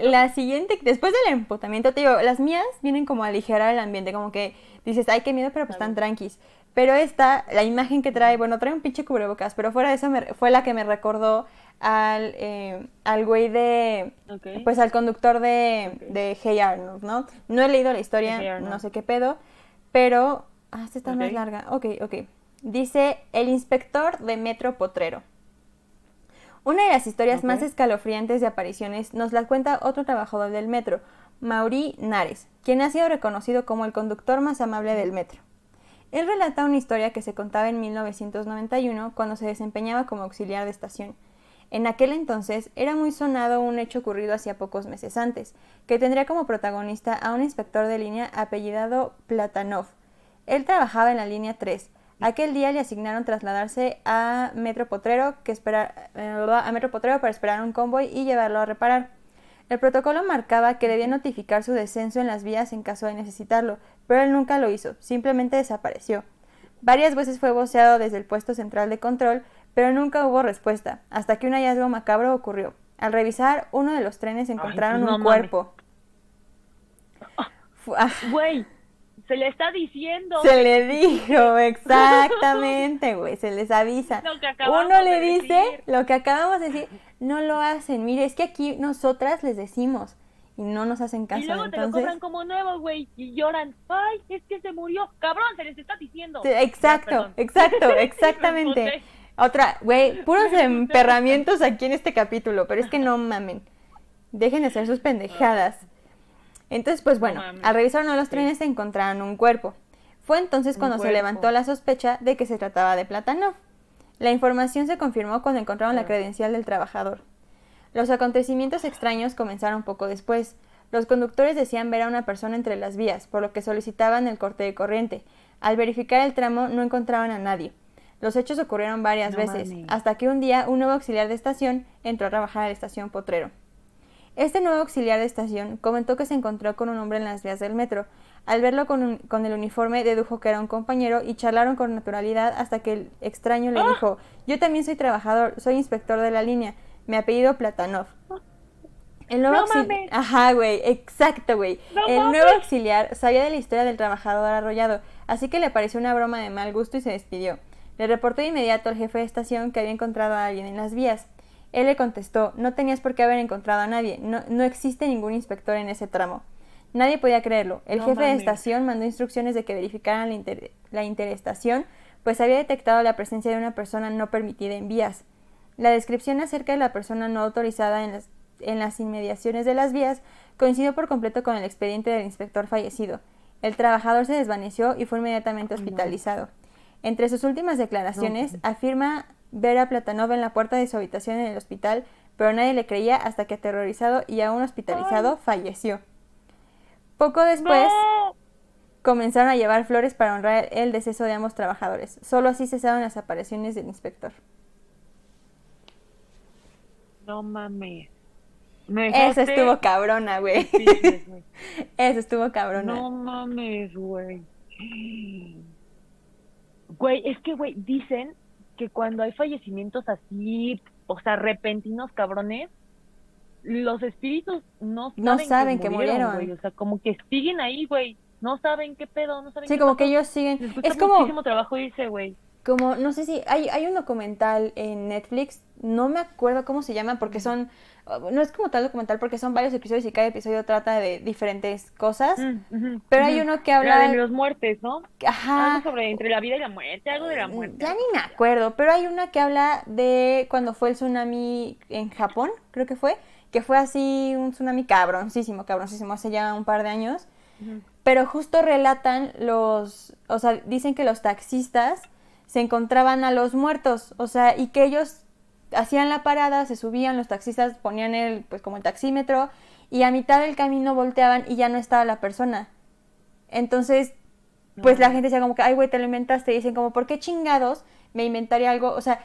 La siguiente, después del emputamiento, te digo, las mías vienen como a aligerar el ambiente, como que dices, ay, qué miedo, pero pues están tranquis. Pero esta, la imagen que trae, bueno, trae un pinche cubrebocas, pero fuera de eso me- fue la que me recordó al, eh, al güey de, pues al conductor de, de Hey Arnold, ¿no? No he leído la historia, Hey no sé qué pedo, pero, ah, esta está más larga, ok, ok. Dice, el inspector de Metro Potrero. Una de las historias más escalofriantes de apariciones nos la cuenta otro trabajador del metro, Mauri Nares, quien ha sido reconocido como el conductor más amable del metro. Él relata una historia que se contaba en 1991 cuando se desempeñaba como auxiliar de estación. En aquel entonces era muy sonado un hecho ocurrido hacía pocos meses antes, que tendría como protagonista a un inspector de línea apellidado Platanov. Él trabajaba en la línea 3. Aquel día le asignaron trasladarse a Metro Potrero, que eh, a Metro Potrero para esperar un convoy y llevarlo a reparar. El protocolo marcaba que debía notificar su descenso en las vías en caso de necesitarlo, pero él nunca lo hizo, simplemente desapareció. Varias veces fue voceado desde el puesto central de control, pero nunca hubo respuesta, hasta que un hallazgo macabro ocurrió. Al revisar uno de los trenes encontraron un cuerpo. Ah, güey, se le está diciendo. Se le dijo, exactamente, güey, se les avisa. Uno le dice lo que acabamos de decir, no lo hacen. Mire, es que aquí nosotras les decimos y no nos hacen caso. Y luego te lo compran como nuevo, güey, y lloran. Ay, es que se murió. Cabrón, se les está diciendo. exacto, exacto, exactamente. Otra, güey, puros emperramientos aquí en este capítulo, pero es que no mamen. Dejen de hacer sus pendejadas. Entonces, pues bueno, al revisar uno de los trenes se encontraron un cuerpo. Fue entonces cuando se levantó la sospecha de que se trataba de Platanov. La información se confirmó cuando encontraron la credencial del trabajador. Los acontecimientos extraños comenzaron poco después. Los conductores decían ver a una persona entre las vías, por lo que solicitaban el corte de corriente. Al verificar el tramo no encontraban a nadie. Los hechos ocurrieron varias veces, hasta que un día un nuevo auxiliar de estación entró a trabajar a la estación Potrero. Este nuevo auxiliar de estación comentó que se encontró con un hombre en las vías del metro. Al verlo con, con, el uniforme dedujo que era un compañero y charlaron con naturalidad hasta que el extraño le ¡Ah! dijo, yo también soy trabajador, soy inspector de la línea, mi apellido Platanov. El nuevo auxiliar... Ajá, güey, exacto, güey. el nuevo auxiliar sabía de la historia del trabajador arrollado, así que le pareció una broma de mal gusto y se despidió. Le reportó de inmediato al jefe de estación que había encontrado a alguien en las vías. Él le contestó, no tenías por qué haber encontrado a nadie, no, no existe ningún inspector en ese tramo. Nadie podía creerlo. El jefe de estación mandó instrucciones de que verificaran la, la interestación, pues había detectado la presencia de una persona no permitida en vías. La descripción acerca de la persona no autorizada en las, en las inmediaciones de las vías coincidió por completo con el expediente del inspector fallecido. El trabajador se desvaneció y fue inmediatamente hospitalizado. Entre sus últimas declaraciones, afirma ver a Platanov en la puerta de su habitación en el hospital, pero nadie le creía hasta que aterrorizado y aún hospitalizado falleció. Poco después comenzaron a llevar flores para honrar el deceso de ambos trabajadores. Solo así cesaron las apariciones del inspector. No mames. Eso estuvo cabrona, güey. Eso estuvo cabrona. No mames, güey. Güey, es que, güey, dicen que cuando hay fallecimientos así, o sea, repentinos, cabrones, los espíritus no saben, no saben que, murieron, güey. O sea, como que siguen ahí, güey. No saben qué pedo, no saben Sí, como que ellos siguen. es como. muchísimo trabajo irse, güey. Como, no sé si. Hay, hay un documental en Netflix, no me acuerdo cómo se llama, porque son no es como tal documental porque son varios episodios y cada episodio trata de diferentes cosas, mm, pero hay uno que habla de los muertes, ¿no? Ajá. Algo sobre entre la vida y la muerte, algo de la mm, muerte. Ya ni me acuerdo, pero hay una que habla de cuando fue el tsunami en Japón, creo que fue, que fue así un tsunami cabroncísimo, cabroncísimo, hace ya un par de años. Pero justo relatan los, o sea, dicen que los taxistas se encontraban a los muertos, o sea, y que ellos hacían la parada, se subían, los taxistas ponían el, pues como el taxímetro, y a mitad del camino volteaban y ya no estaba la persona. Entonces, pues la gente decía como que, ay, güey, te lo inventaste. Y dicen como, ¿por qué chingados me inventaría algo? O sea,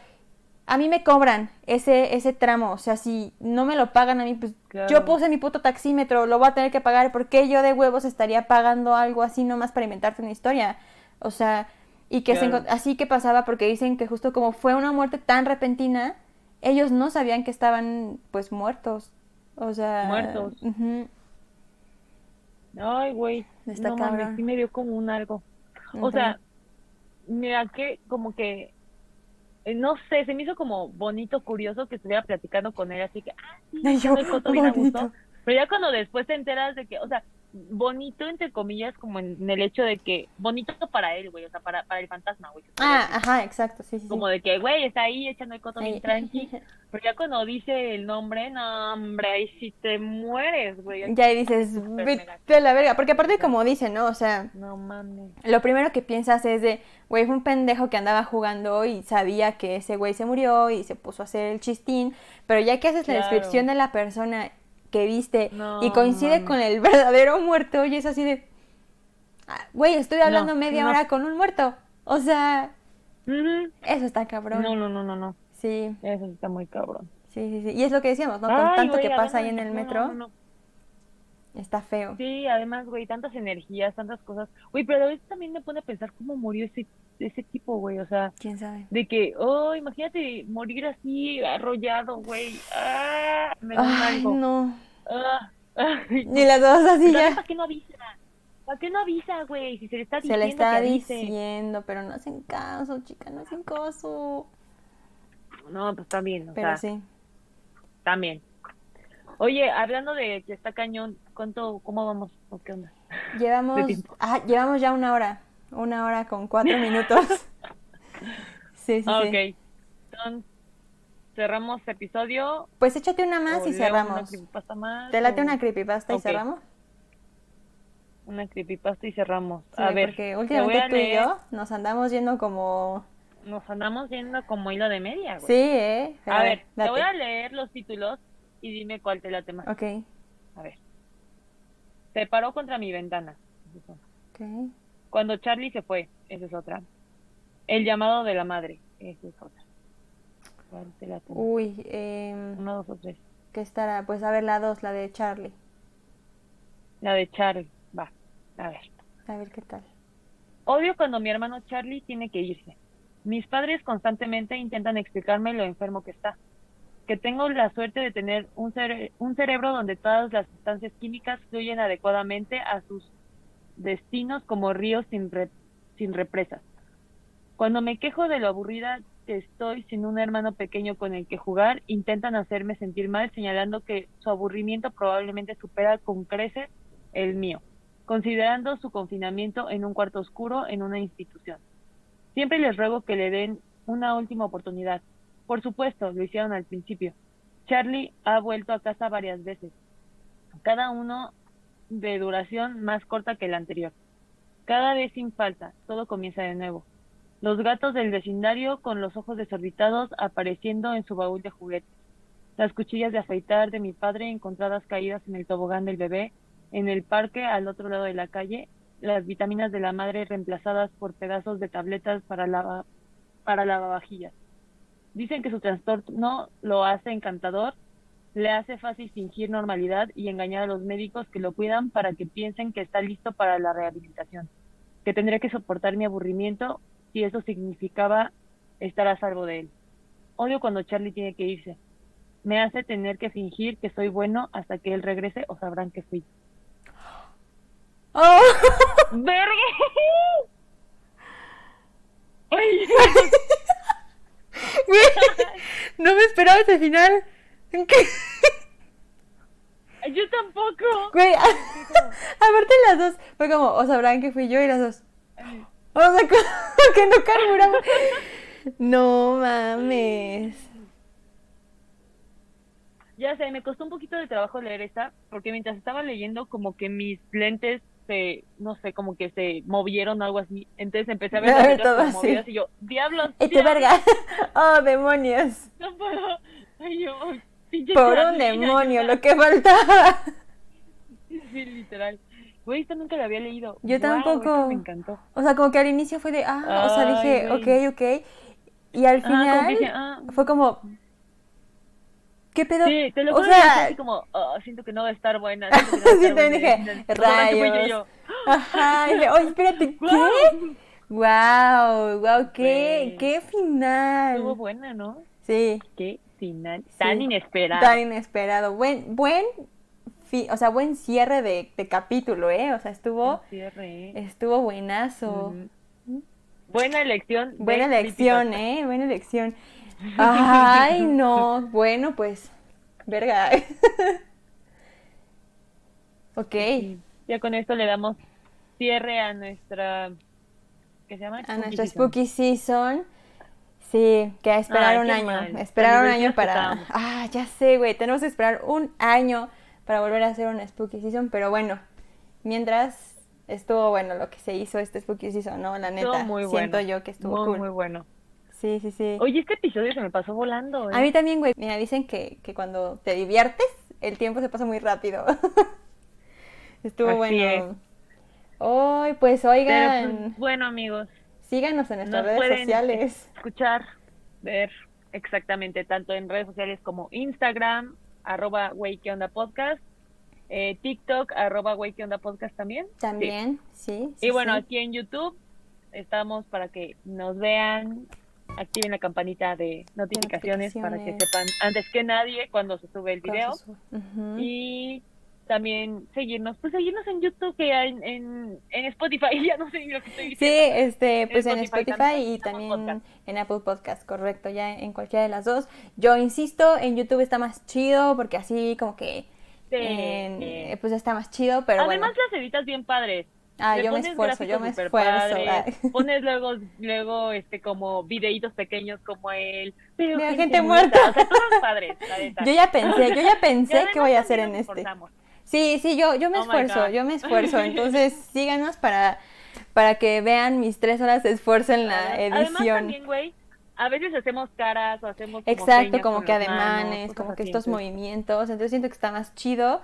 a mí me cobran ese, ese tramo. O sea, si no me lo pagan a mí, pues yo puse mi puto taxímetro, lo voy a tener que pagar. ¿Por qué yo de huevos estaría pagando algo así nomás para inventarte una historia? O sea, y que así que pasaba porque dicen que justo como fue una muerte tan repentina, ellos no sabían que estaban pues muertos. O sea, muertos. Ay, güey. no mames, sí me dio como un algo. O sea, mira que como que eh, no sé, se me hizo como bonito, curioso que estuviera platicando con él, así que, ah, sí, yo, Pero ya cuando después te enteras de que, o sea, bonito, entre comillas, como en, el hecho de que, bonito para él, güey, o sea, para, para el fantasma, güey. Ah, ajá, exacto, sí, sí. Como de que, güey, está ahí echando el coto bien tranqui. Porque ya cuando dice el nombre, no, hombre, ahí sí te mueres, güey. Ya ahí dices, vete a la verga. Porque aparte, como dice, ¿no? O sea, no mames. Lo primero que piensas es de, güey, fue un pendejo que andaba jugando y sabía que ese güey se murió y se puso a hacer el chistín. Pero ya que haces la descripción de la persona que viste y coincide con el verdadero muerto y es así de, ah, güey, estoy hablando media hora con un muerto. O sea, eso está cabrón. No, no, no, no, no. Sí. Eso está muy cabrón. Sí, sí, sí. Y es lo que decíamos, ¿no? Con tanto que pasa ahí en el metro. Está feo. Sí, además, güey, tantas energías, tantas cosas. Güey, pero a veces también me pone a pensar cómo murió ese, ese tipo, güey. O sea, quién sabe. De que, oh, imagínate morir así, arrollado, güey. Ah, me da Ay, no. Ah, Ni las dos así ya. ¿Para qué no avisa? ¿Para qué no avisa, güey? Si se le está diciendo. Se le está diciendo, pero no hacen caso, chica, no hacen caso. No, pues también, o pero sí. También. Oye, hablando de que está cañón, ¿cuánto, cómo vamos? ¿O qué onda? Llevamos, ah, llevamos ya una hora, una hora con cuatro minutos. sí, sí, ah, sí. Ok. Entonces, cerramos episodio. Pues échate una más y cerramos. Una creepypasta más. ¿Te late una creepypasta y cerramos? Una creepypasta y cerramos. a ver. Porque últimamente tú y yo nos andamos yendo como. Nos andamos yendo como hilo de media, güey. Sí, eh. a, ver, te voy a leer los títulos y dime cuál te late más. Ok. A ver. Se paró contra mi ventana. Ok. Cuando Charlie se fue, esa es otra. El llamado de la madre, esa es otra. Uy, eh, Una, dos o tres. ¿Qué estará? Pues a ver la dos, la de Charlie. La de Charlie, va, a ver. A ver qué tal. Odio cuando mi hermano Charlie tiene que irse. Mis padres constantemente intentan explicarme lo enfermo que está que tengo la suerte de tener un, un cerebro donde todas las sustancias químicas fluyen adecuadamente a sus destinos como ríos sin, sin represas. Cuando me quejo de lo aburrida estoy sin un hermano pequeño con el que jugar, intentan hacerme sentir mal señalando que su aburrimiento probablemente supera con creces el mío, considerando su confinamiento en un cuarto oscuro en una institución. Siempre les ruego que le den una última oportunidad, por supuesto, lo hicieron al principio. Charlie ha vuelto a casa varias veces, cada uno de duración más corta que el anterior. Cada vez sin falta, todo comienza de nuevo. Los gatos del vecindario con los ojos desorbitados apareciendo en su baúl de juguetes. Las cuchillas de afeitar de mi padre encontradas caídas en el tobogán del bebé, en el parque al otro lado de la calle, las vitaminas de la madre reemplazadas por pedazos de tabletas para, lava, para lavavajillas. Dicen que su trastorno lo hace encantador, le hace fácil fingir normalidad y engañar a los médicos que lo cuidan para que piensen que está listo para la rehabilitación, que tendría que soportar mi aburrimiento si eso significaba estar a salvo de él. Odio cuando Charlie tiene que irse. Me hace tener que fingir que soy bueno hasta que él regrese o sabrán que fui. ¡Oh! ¡Verga! no me esperaba ese final. Yo tampoco. Güey, aparte las dos, fue como, o sabrán que fui yo y las dos. O sea, que no carburamos. No mames. Ya sé, me costó un poquito de trabajo leer esta, porque mientras estaba leyendo, como que mis lentes se, no sé, como que se movieron o algo así. Entonces empecé a ver las letras como movidas y yo, diablos. Este verga. Oh, demonios. No puedo. Ay, yo, Por un demonio, lo que faltaba. Sí, literal. Güey, esta nunca la había leído. Yo tampoco. Me encantó. O sea, como que al inicio fue de, ah, o sea, dije, ok, ok. Y al final ah. fue como, ¿Qué pedo? Sí, te lo o sea, así como, oh, siento que no va a estar buena. Que no sí, también dije, rayos. Ajá, y dije, oye, espérate, ¿qué? Wow, wow, qué, qué final. Estuvo buena, ¿no? Sí. Qué final, tan inesperado. Tan inesperado. Buen, buen, fi, o sea, buen cierre de, de, capítulo, ¿eh? O sea, estuvo, cierre. estuvo buenazo. Buena elección. Buena elección, ¿eh? Buena elección. Ay, no. Bueno, pues, verga. ok. ya con esto le damos cierre a nuestra ¿qué se llama? A nuestra Spooky Season. Sí, que a esperar Ay, un año. mal. Esperar un año para. Ah, ya sé, güey. Tenemos que esperar un año para volver a hacer una Spooky Season. Pero bueno, mientras estuvo bueno lo que se hizo este Spooky Season, ¿no? La neta. Muy Siento bueno. yo que estuvo muy, cool. muy bueno. Sí, sí, sí. Oye, este episodio se me pasó volando. ¿eh? A mí también, güey. Mira, dicen que, que cuando te diviertes, el tiempo se pasa muy rápido. Estuvo Así bueno. Hoy, pues Pero, oigan, pues, bueno, amigos, síganos en nuestras nos redes sociales. escuchar, ver exactamente, tanto en redes sociales como Instagram, arroba wey que onda podcast, eh, TikTok, arroba wey que onda podcast también. También, sí. sí, Y bueno, sí. aquí en YouTube estamos para que nos vean, activen la campanita de notificaciones, para que sepan antes que nadie cuando se sube el video. Y también seguirnos, pues seguirnos en YouTube, que en, en, en Spotify, ya no sé lo que estoy Sí, diciendo. este, pues en Spotify Spotify también, y también Podcast. en Apple Podcast, correcto, ya en cualquiera de las dos. Yo insisto, en YouTube está más chido porque así como que, Sí. eh, pues está más chido, pero Además bueno. las editas bien padres. Ah, yo me esfuerzo, yo me esfuerzo. padres. Pones luego, luego este como videitos pequeños como el pero Mira, gente muerta. O sea, todos padres, la. Yo ya pensé, yo ya pensé qué voy a hacer en este. Sí, sí, yo, yo me Oh esfuerzo, yo me esfuerzo. Entonces, síganos para, para que vean mis tres horas de esfuerzo en la Además edición. también, güey, a veces hacemos caras o hacemos como Exacto, como que manos, ademanes, como que estos movimientos. Entonces siento que está más chido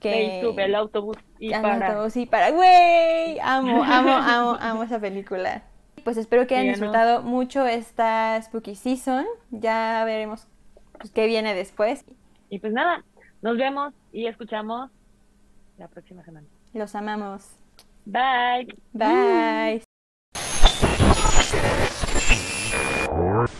que... y sube el autobús y para. autobús y para, güey, amo, amo, amo, amo esa película. Pues espero que hayan disfrutado mucho esta Spooky Season. Ya veremos pues, qué viene después. Y pues nada, nos vemos y escuchamos la próxima semana. Los amamos. Bye. Bye. Bye.